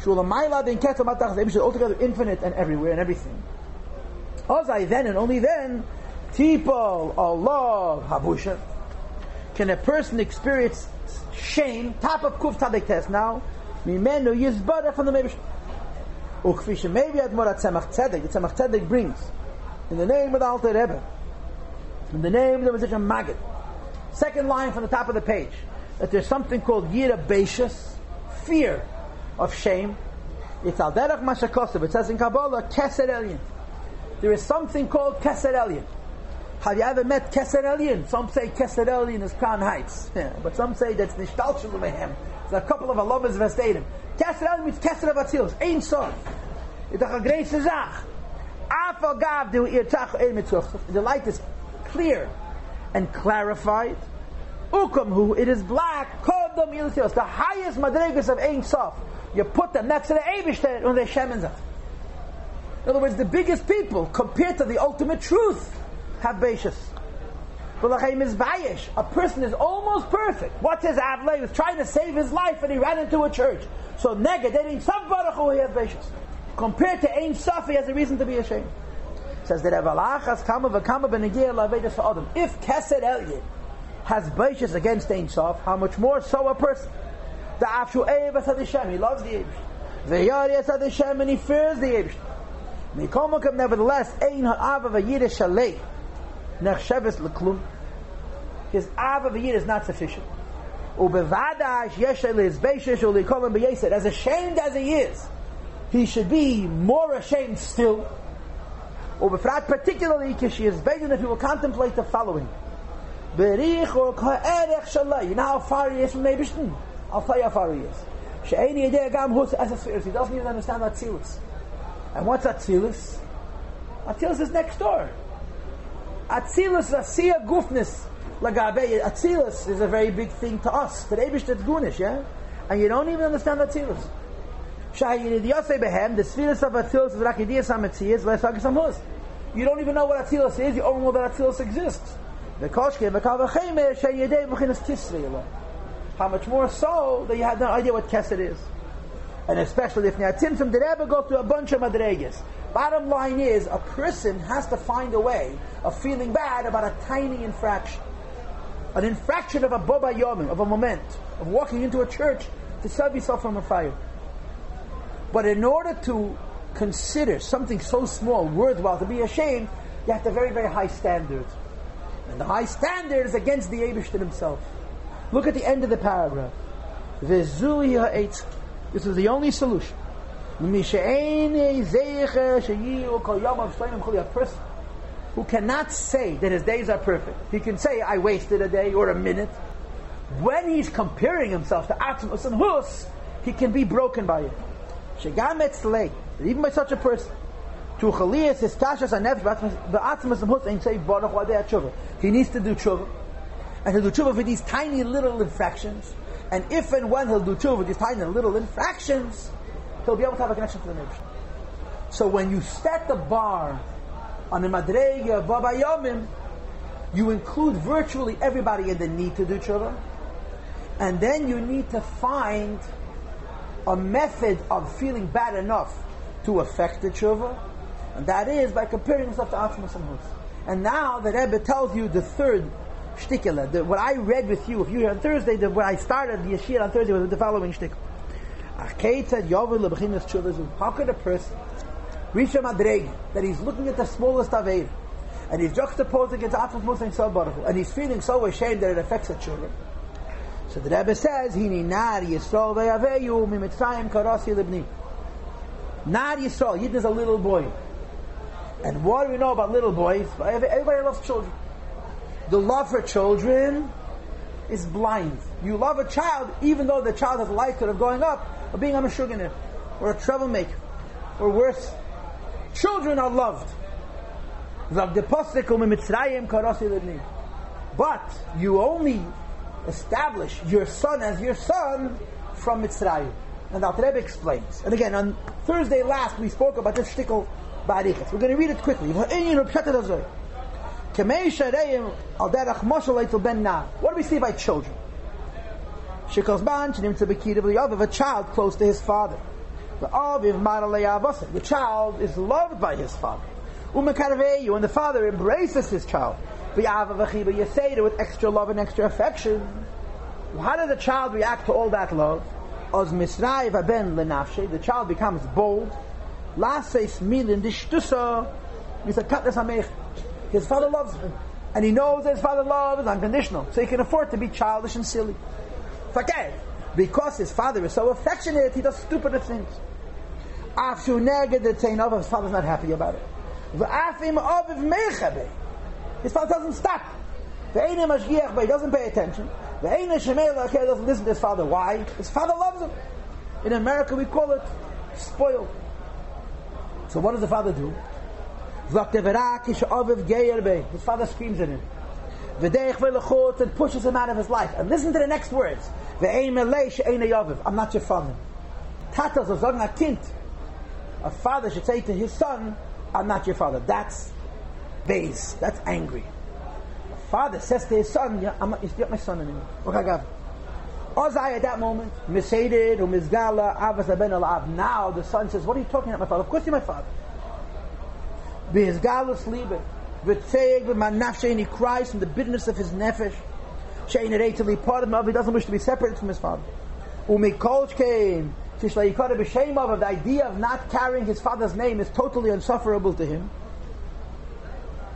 Shula Maila den Ketel Matach Rebishter, altogether infinite and everywhere and everything. Ozai then and only then, Tipol, Allah, Habusha. Can a person experience shame, top of Kuf Tadek test now, Mimenu Yizbada from the Rebishter. Ukfisha maybe at Morat Tzemach Tzedek, the Tzemach Tzedek brings, in the name of the Alter Rebbe, in the name of the Musician Maggid, second line from the top of the page, that there's something called Yira Beishas, fear of shame. It's Al Derech Mashakosov. It says in Kabbalah, Keser Elyon. There is something called Keser Elyon. Have you ever met Keser Elyon? Some say Keser Elyon is Crown Heights. Yeah, but some say that's Nishtalshul Mehem. A couple of Alabas Vestadim. Keser Elyon means Keser of Atzilus. Ein Sof. It's a great Zach. Af The light is clear and clarified. Ukamhu, it is black. The highest madrigas of Ein Sof. You put them next to the Eibishter and they shemen In other words, the biggest people compared to the ultimate truth have Beishas. A person is almost perfect. What's his avle? He was trying to save his life and he ran into a church. So nega, they didn't he has Beishas. Compared to Ein Sof, he has a reason to be ashamed. Says that Evalachas Kama V'Kama B'Negir Lavedas Adam. If Kesed Elyon has Beishas against Ein Sof, how much more so a person? The Afshu Eivas Hadishem, he loves the Eivish. The Yarias Hadishem, and he fears the Eivish. Mikomakam, nevertheless, Ein Ha'ava V'Yidish Shalei, Nechsheves L'Klum. His Ava V'Yid is not sufficient. Ubevadash Yeshel is Beishish Ulikolim B'Yeser. As ashamed as he is, he should be more ashamed still. Ubefrat particularly she is begging that he will contemplate the following. Berich or You know how far he is from? I'll tell you how far he is. He doesn't even understand Atzilus. And what's Atzilus? Atzilus is next door. Atzilus is a Gufnis. Lagabe, Atzilus is a very big thing to us. To Abish that's Gunish, yeah? And you don't even understand Atzilus. Shahayid Yosei Behem, the Sfiris of Atzilus is Rakidiyas HaMetzias, Lesagis HaMuz. You don't even know what Atzilus is, you only know that Atzilus exists. The Koshke, Mekavacheme, Shayidei Mechinas How much more so that you have no idea what Kesed is. And especially if Nyatzimtzum did ever go through a bunch of Madregas. Bottom line is, a person has to find a way of feeling bad about a tiny infraction. An infraction of a boba yomim, of a moment, of walking into a church to save yourself from a fire. But in order to consider something so small worthwhile to be ashamed, you have to very, very high standards. And the high standard is against the Abishtan himself. Look at the end of the paragraph. This is the only solution. A person who cannot say that his days are perfect. He can say, I wasted a day or a minute. When he's comparing himself to Atmos and Hus, he can be broken by it. Even by such a person. He needs to do tshuva, and he'll do tshuva for these tiny little infractions. And if and when he'll do tshuva for these tiny little infractions, he'll be able to have a connection to the neighbor. So when you set the bar on the madrega baba yomim, you include virtually everybody in the need to do tshuva, and then you need to find a method of feeling bad enough to affect the tshuva, and that is by comparing yourself to Atzmas and Hus. And now the Rebbe tells you the third shtikela, what I read with you, if you were on Thursday, the, when I started the Yeshir on Thursday was the following shtick. How could a person reach a madreg that he's looking at the smallest aveir and he's juxtaposing against Atzmas Musa and and he's feeling so ashamed that it affects the children? So the Rebbe says, "Hini nar Yisrael ve'aveyu mimitzrayim karasi libni." Nar Yisrael, Yidden is a little boy. And what do we know about little boys? Everybody loves children. The love for children is blind. You love a child even though the child has a likelihood of going up or being a meshuganer or a troublemaker or worse. Children are loved. But you only establish your son as your son from Mitzrayim. And Al Rebbe explains. And again, on Thursday last, we spoke about this shtickle ba'arichas. We're going to read it quickly. What do we see by children? of a child close to his father. The child is loved by his father. And the father embraces his child. With extra love and extra affection. How does the child react to all that love? The child becomes bold His father loves him. And he knows that his father love is unconditional. So he can afford to be childish and silly. Forget. Because his father is so affectionate, he does stupider things. After neged the tain of his father's not happy about it. His father doesn't stop. He doesn't pay attention. He doesn't listen to his father. Why? His father loves him. In America we call it spoiled. So what does the father do? His father screams at him. And pushes him out of his life. And listen to the next words. I'm not your father. A father should say to his son, I'm not your father. That's base. That's angry. A father says to his son, yeah, I'm not, you're not my son anymore. Okay, Ozai at that moment, Misated or Mizgala, Avas Ben Alav. Now the son says, What are you talking about, my father? Of course you're my father. Bizgalus Liebe. V'tzeig v'manafshe, and he cries from the bitterness of his nefesh. Shein erei part of he doesn't wish to be separated from his father. Umikol came, Tishlaikara b'shem of the idea of not carrying his father's name is totally insufferable to him.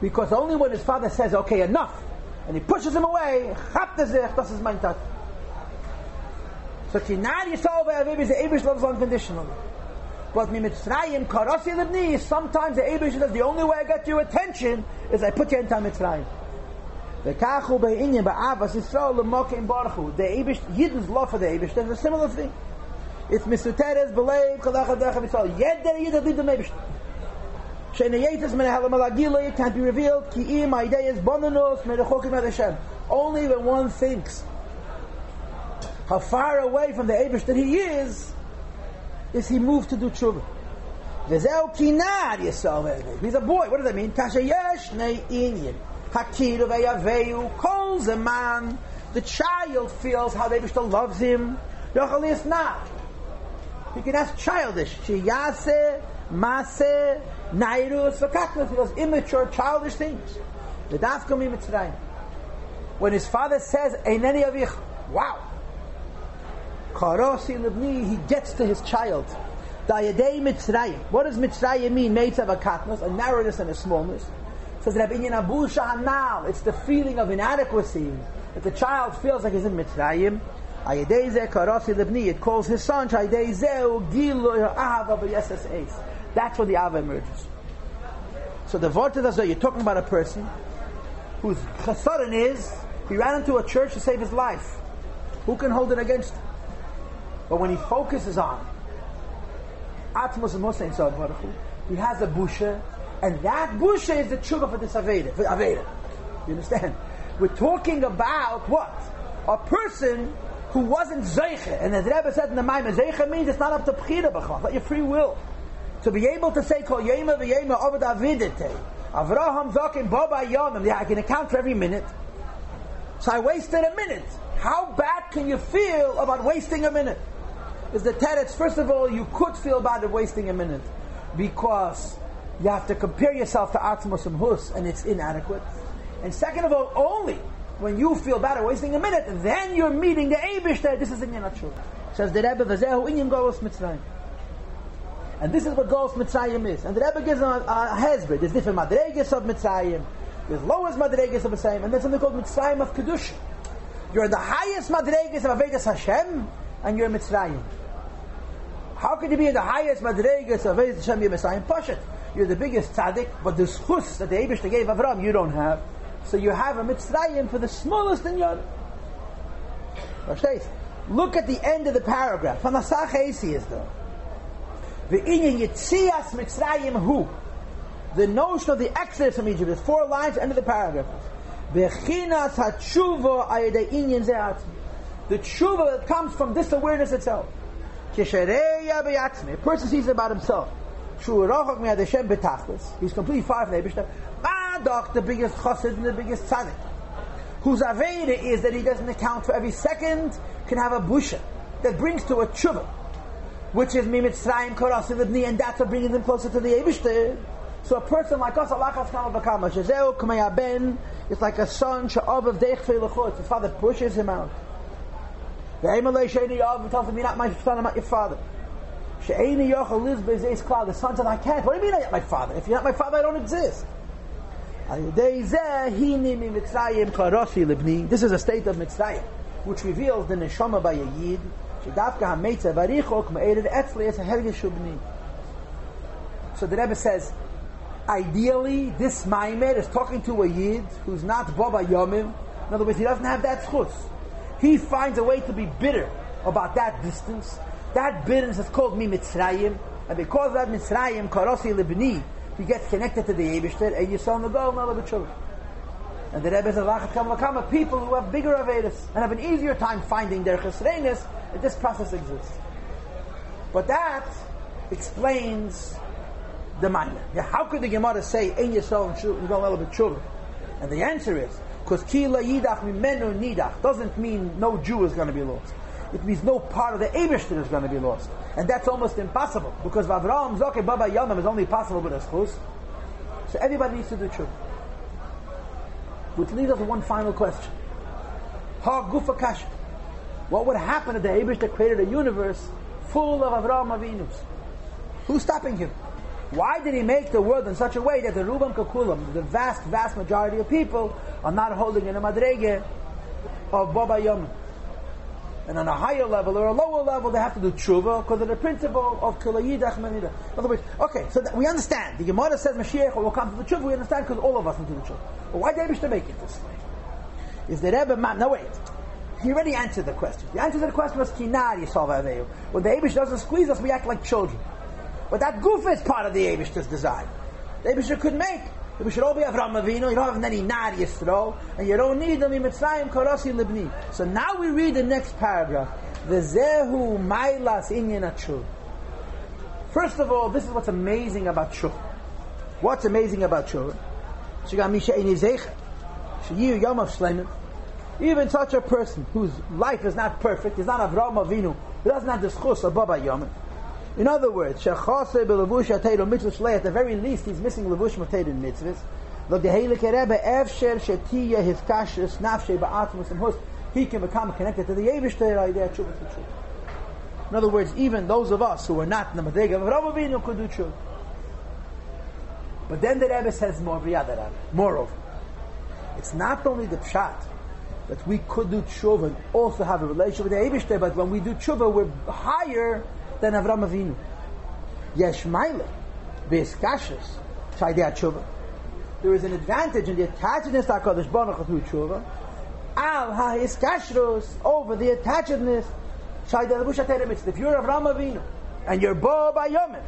Because only when his father says, okay, enough, and he pushes him away, chap das is mein tat. So Kinari Yisrael Ve'aviv is the Abish loves unconditionally. But Mitzrayim Karasi Libni sometimes the Abish says the only way I get your attention is I put you into Mitzrayim. The Kachu Be'inyan Ba'avas Yisrael L'mokim Baruchu. The Abish, Yidden's love for the Abish, there's a similar thing. It's Misuteres B'leiv Kalach Adach Yisrael. Yed Der Yid Adid Abish. Sheneyetis min Malagila can't be revealed. Ki im Aideyes Bonanos Merechokim Hashem. Only when one thinks how far away from the Abish that he is, is he moved to do tshuva. V'zeu kinad yisrael He's a boy. What does that mean? Kasha yesh nei inyan. Hakiru ve'yaveyu kol zeman. The child feels how the Abish loves him. Yochali is not. He can ask childish. Shiyase, mase, nairus, v'kaknas. He does immature, childish things. The dafkam mitzrayim. When his father says, Eineni avich, wow. Karasi Libni, he gets to his child. Dayadei Mitzrayim. What does Mitzrayim mean? Mates of a narrowness and a smallness. Says Rabbi Abu Hanal. It's the feeling of inadequacy that the child feels like he's in Mitzrayim. It calls his son That's where the Ava emerges. So the Vorta is you're talking about a person whose chasaran is he ran into a church to save his life. Who can hold it against him? But when he focuses on Atmos and Hussein he has a busha, and that busha is the tshuva for this Aveda, for Aveda. You understand? We're talking about what? A person who wasn't Zeiche. And as Rebbe said in the Maimah, Zeiche means it's not up to Pchira B'chal, not your free will. To be able to say, Kol Yema V'Yema Ovid Avidete, Avraham Zokim Boba Yomim, yeah, I can account for every minute. So I wasted a minute. How bad can you feel about wasting a minute? Is the teretz. First of all, you could feel bad of wasting a minute because you have to compare yourself to Atmos and Hus, and it's inadequate. And second of all, only when you feel bad of wasting a minute, then you're meeting the Abish that this is in Yanachur. Says the Rebbe, Vazehu Inyan Golos Mitzrayim. And this is what Golos Mitzrayim is. And the Rebbe gives a, a hezbollah. There's different Madregas of Mitzrayim. There's lowest Madregas of Mitzrayim. And there's something called Mitzrayim of Kedusha. You're the highest Madregas of Avedas Hashem, and you're Mitzrayim. How could you be in the highest madregas of Eretz Hashem Messiah Pashat? You're the biggest tzaddik, but the schus that the Eibush gave Avram, you don't have. So you have a Mitzrayim for the smallest in your. Look at the end of the paragraph. Fanasach Eisi is though. The inyan Yitzias Mitzrayim Hu. The notion of the exodus from Egypt is four lines, end of the paragraph. Bechinas hatshuva ayedei inyan ze'atzmi. The tshuva that comes from this awareness itself. A person sees about himself. He's completely far from the Eibishter. Madok, the biggest chassid and the biggest tzaddik. Whose Aveda is that he doesn't account for every second, can have a busha that brings to a tshuva, which is Mimitzrayim Korasim Ibni, and that's what brings them closer to the Eibishter. So a person like us, Allah has come Bakama, Kamaya Ben, is like a son, Sha'ov of Deich His father pushes him out. The Emelei Sheini Yav tells you're not my son, I'm not your father. She'eni Yochel lives Bezeis Klal. The son said, I can't. What do you mean I'm not my father? If you're not my father, I don't exist. This is a state of Mitzrayim, which reveals the neshama by a yid. So the Rebbe says, ideally, this Maimed is talking to a yid who's not Baba Yomim. In other words, he doesn't have that schus he finds a way to be bitter about that distance. That bitterness is called me Mitzrayim, and because of that Mitzrayim, Karosi Libni, he gets connected to the Eibishter, and you saw the goal, not the children. And the Rebbe says, "Lachat people who have bigger avedis and have an easier time finding their chesrenis, that this process exists. But that explains the minor. Yeah, how could the Gemara say Ein Yisrael and go a little bit children? And the answer is because Kila Yidach Mimenu Nidach doesn't mean no Jew is going to be lost. It means no part of the Eibershter is going to be lost. And that's almost impossible because Avraham Zoke Baba Yonam is only possible with a schus. So everybody needs to do tshuva. Which leads us to one final question. Ha Gufa Kash. What would happen if the Eibershter created a universe full of Avraham Avinus? Who's stopping him? Why did he make the world in such a way that the Rubam Kakulam, the vast, vast majority of people, are not holding in a madrege of Baba Yom? And on a higher level or a lower level, they have to do tshuva because of the principle of kilayidach manida. In other words, okay, so we understand. The Gemara says Mashiach will come to the tshuva. We understand because all of us need to do tshuva. But why did to make it this way? Is the Rebbe man? No, wait. He already answered the question. The answer to the question was kinar yisov aveyu. When the Abish doesn't squeeze us, we act like children. But that goof is part of the Abish's design. The Abish could make. We should all be Avram Avinu. You don't have any Nar Yisro, and you don't need them in Mitzrayim Karasi Libni. So now we read the next paragraph. The Zehu Mailas Inyan. First of all, this is what's amazing about Shur. What's amazing about Shur? Even such a person whose life is not perfect, is not Avram Avinu, who doesn't have the schus of Baba Yom, in other words, shechase belevush ateiru mitzvah at the very least, he's missing levush mateiru mitzvahs. Look, the Heilige Rebbe, shetiya his kashrus nafshe ba'atmus and host, he can become connected to the Yevishter idea tshuva to In other words, even those of us who are not in the Madrega of Rabbi could do. But then the Rebbe says more, moreover, it's not only the pshat that we could do tshuva and also have a relationship with the Yevishter, but when we do tshuva, we're higher than Avram Avinu. Yesh Beskashis, Shaidei Tshuva. There is an advantage in the attachedness to HaKadosh Baruch through Tshuva, al ha-iskashros, over the attachedness, Shaidei Levush Mitzvah. If you're Avram Avinu, and you're Bo Bayomet,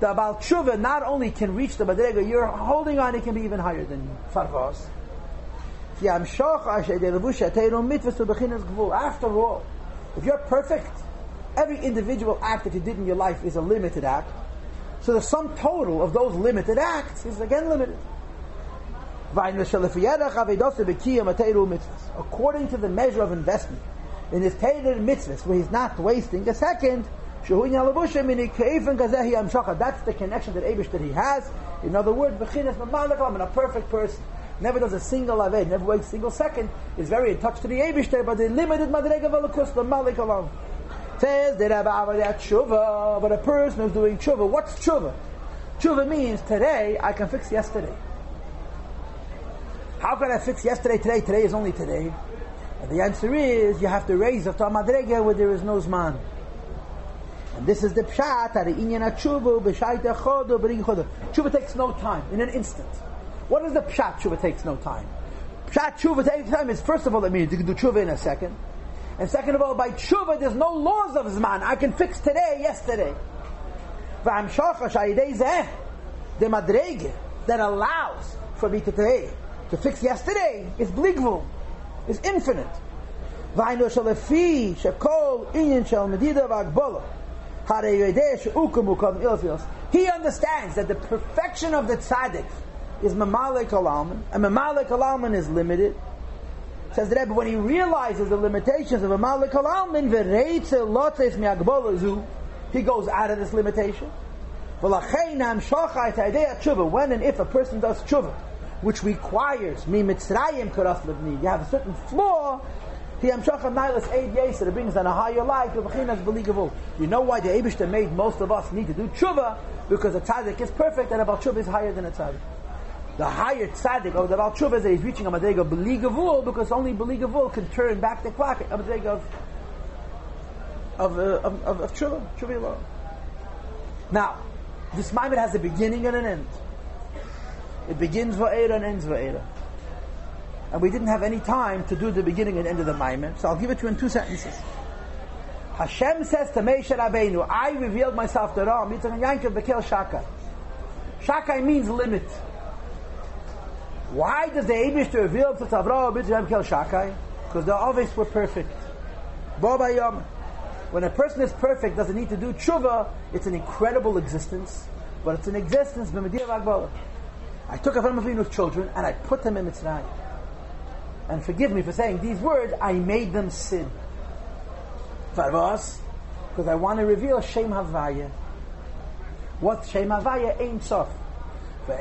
the Baal Tshuva not only can reach the Madrega you're holding on, it can be even higher than Farvas. After all, if you're perfect, Every individual act that you did in your life is a limited act. So the sum total of those limited acts is again limited. According to the measure of investment in his tailored mitzvahs, where he's not wasting a second, that's the connection that Abish that he has. In other words, I'm a perfect person. Never does a single aved, never waits a single second. Is very in touch to the Abish there, but the limited madrega velakus, the malik alone. Says the Rabbi Avodat tshuva, but a person who's doing tshuva, what's tshuva? Tshuva means today I can fix yesterday. How can I fix yesterday? Today, today is only today. And the answer is you have to raise a madrega where there is no zman. And this is the pshat at inyan tshuva b'shayta chodo takes no time in an instant. What is the pshat? Tshuva takes no time. Pshat tshuva takes time is first of all it means you can do tshuva in a second. And second of all, by tshuva, there's no laws of zman. I can fix today, yesterday. The madrege that allows for me today to fix yesterday is bligvul, is infinite. He understands that the perfection of the tzaddik is mamalik alalman, and mamalik alalman is limited, Says the Rebbe, when he realizes the limitations of a Malik al Almin, he goes out of this limitation. When and if a person does tshuva, which requires me mitzrayim karas livni, you have a certain flaw. He amshachah nailas aid yeser. It brings on a higher life. You know why the Eibushter made most of us need to do tshuva because a tzaddik is perfect and about tshuva is higher than a tzaddik the higher tzaddik of the Baal Tshuva is that he's reaching a madrega of because only Beligavul can turn back the clock, a madrega of of, uh, of, of, of Tshuva, Tshuva alone. Now, this Maimon has a beginning and an end. It begins Va'era and ends Va'era. And we didn't have any time to do the beginning and end of the Maimon, so I'll give it to you in two sentences. Hashem says to Moshe Rabbeinu, I revealed myself to Ram, Yitzchak and Yankov, Bekel Shaka. Shakai means limit. Why does the Abish to reveal to Avraham Abraham kill Shakai? Because the Avis were perfect. Baba. When a person is perfect, doesn't need to do tshuva, it's an incredible existence, but it's an existence I took Avram Avinu's children and I put them in Mitzrayim. And forgive me for saying these words, I made them sin. Because I want to reveal Shem Havaya. What Shem Havaya ain't soft. The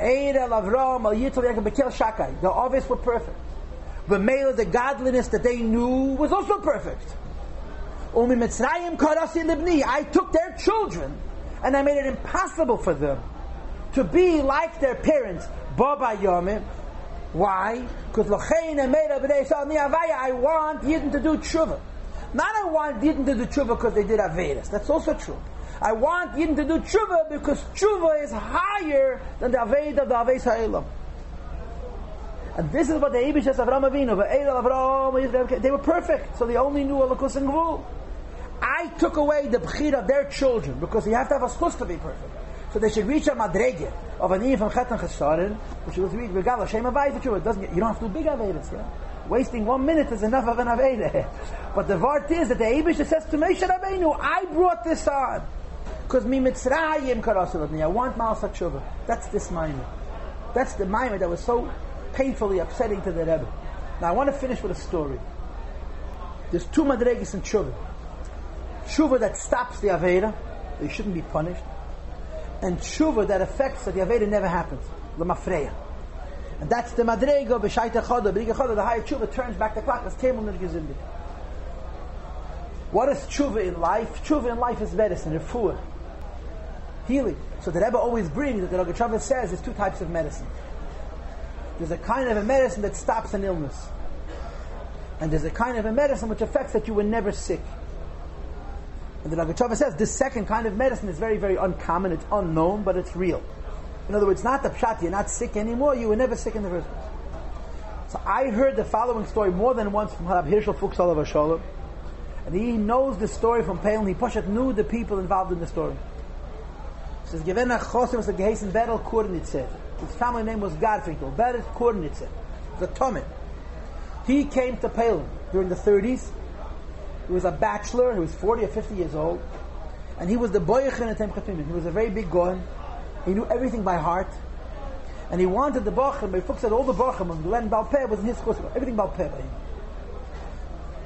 obvious were perfect. But Mela, the godliness that they knew was also perfect. I took their children and I made it impossible for them to be like their parents. Why? Because I want Yidden to do tshuva. Not I want Yidden to do tshuva because they did Avedas. That's also true. I want Yidden to do tshuva because tshuva is higher than the Aveda of the Aves Ha'elam. And this is what the Abish says Avram Avinu, they were perfect, so they only knew Alakus and Gvul. I took away the bchir of their children because you have to have a schus to be perfect. So they should reach a madrege of an even chet and chesarin, which was read regal Hashem avayis It doesn't get, you don't have to do big avedis, yeah? Wasting one minute is enough of an aveda. But the vart is that the Abish says to Moshe Rabbeinu, I brought this on. Because mi mitzrayim karasul I want Malsa Tshuva. That's this maimer. That's the maimer that was so painfully upsetting to the Rebbe. Now I want to finish with a story. There's two madregis in Tshuva. Tshuva that stops the Aveda, they shouldn't be punished. And Tshuva that affects that the Aveda never happens. Lemafreya. And that's the Madrega, B'shaita Choda, B'riga the higher Tshuva turns back the clock as Temel Nirgizindik. What is Tshuva in life? Tshuva in life is medicine, refuah healing. So the Rebbe always brings the Rogatchover says there's two types of medicine. There's a kind of a medicine that stops an illness. And there's a kind of a medicine which affects that you were never sick. And the Rogatchover says this second kind of medicine is very, very uncommon, it's unknown, but it's real. In other words, not the pshat, you're not sick anymore, you were never sick in the first place. So I heard the following story more than once from Harab Hirschel Fuchs Sholem. And he knows the story from Palin. He Poshet knew the people involved in the story. Kurnitzer. His family name was Garfinkel. Berel Kurnitzer. The Tomit. He came to Palin during the 30s. He was a bachelor. He was 40 or 50 years old. And he was the Boyachin at Temchatimim. He was a very big goin. He knew everything by heart. And he wanted the Bachim, but Fuchs said all the Bachim, and Glenn Balpeh was in his chosim. Everything Balpeh by.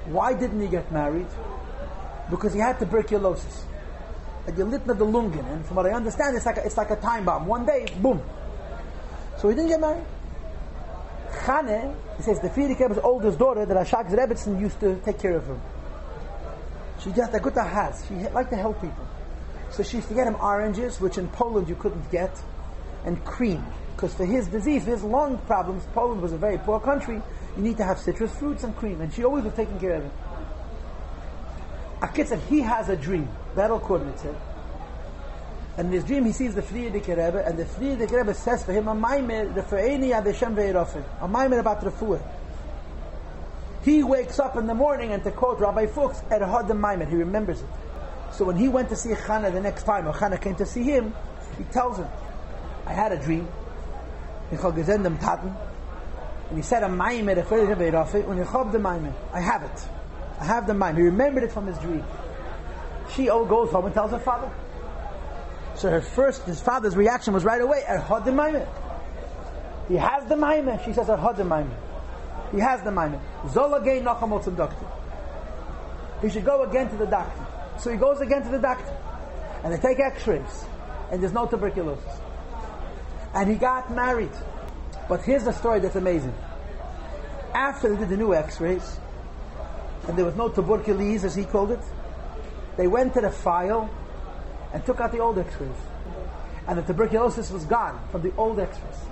Why didn't he get married? Because he had tuberculosis gelitna the lungen, and from what I understand, it's like a, it's like a time bomb. One day, boom. So he didn't get married. Chane, he says the Frierdiker's oldest daughter, that Ashak Rebbetzin used to take care of him. She just a good has. She liked to help people. So she used to get him oranges, which in Poland you couldn't get, and cream. Because for his disease, his lung problems, Poland was a very poor country, you need to have citrus fruits and cream. And she always was taking care of him. Akitz, he has a dream. That'll coordinate it. And in his dream, he sees the Frierdiker Rebbe, and the Frierdiker Rebbe says for him, a maimer, the Fe'eni ad Hashem ve'erofen, a maimer about refuah. He wakes up in the morning, and to quote Rabbi Fuchs, at Hadam Maimer, he remembers it. So when he went to see Chana the next time, or Chana came to see him, he tells him, I had a dream. And he said a maimer, the Frierdiker ve'erofen, when you the maimer, I have it. I have the maimer. He remembered it from his dream. She all goes home and tells her father. So her first, his father's reaction was right away, Erhod the He has the Maimah. She says, Erhod the He has the Maimah. Zolagay Nachamot zum doctor. He should go again to the doctor. So he goes again to the doctor. And they take x-rays. And there's no tuberculosis. And he got married. But here's the story that's amazing. After they did the new x-rays, and there was no tuberculosis, as he called it, they went to the file and took out the old x-rays. And the tuberculosis was gone from the old x-rays.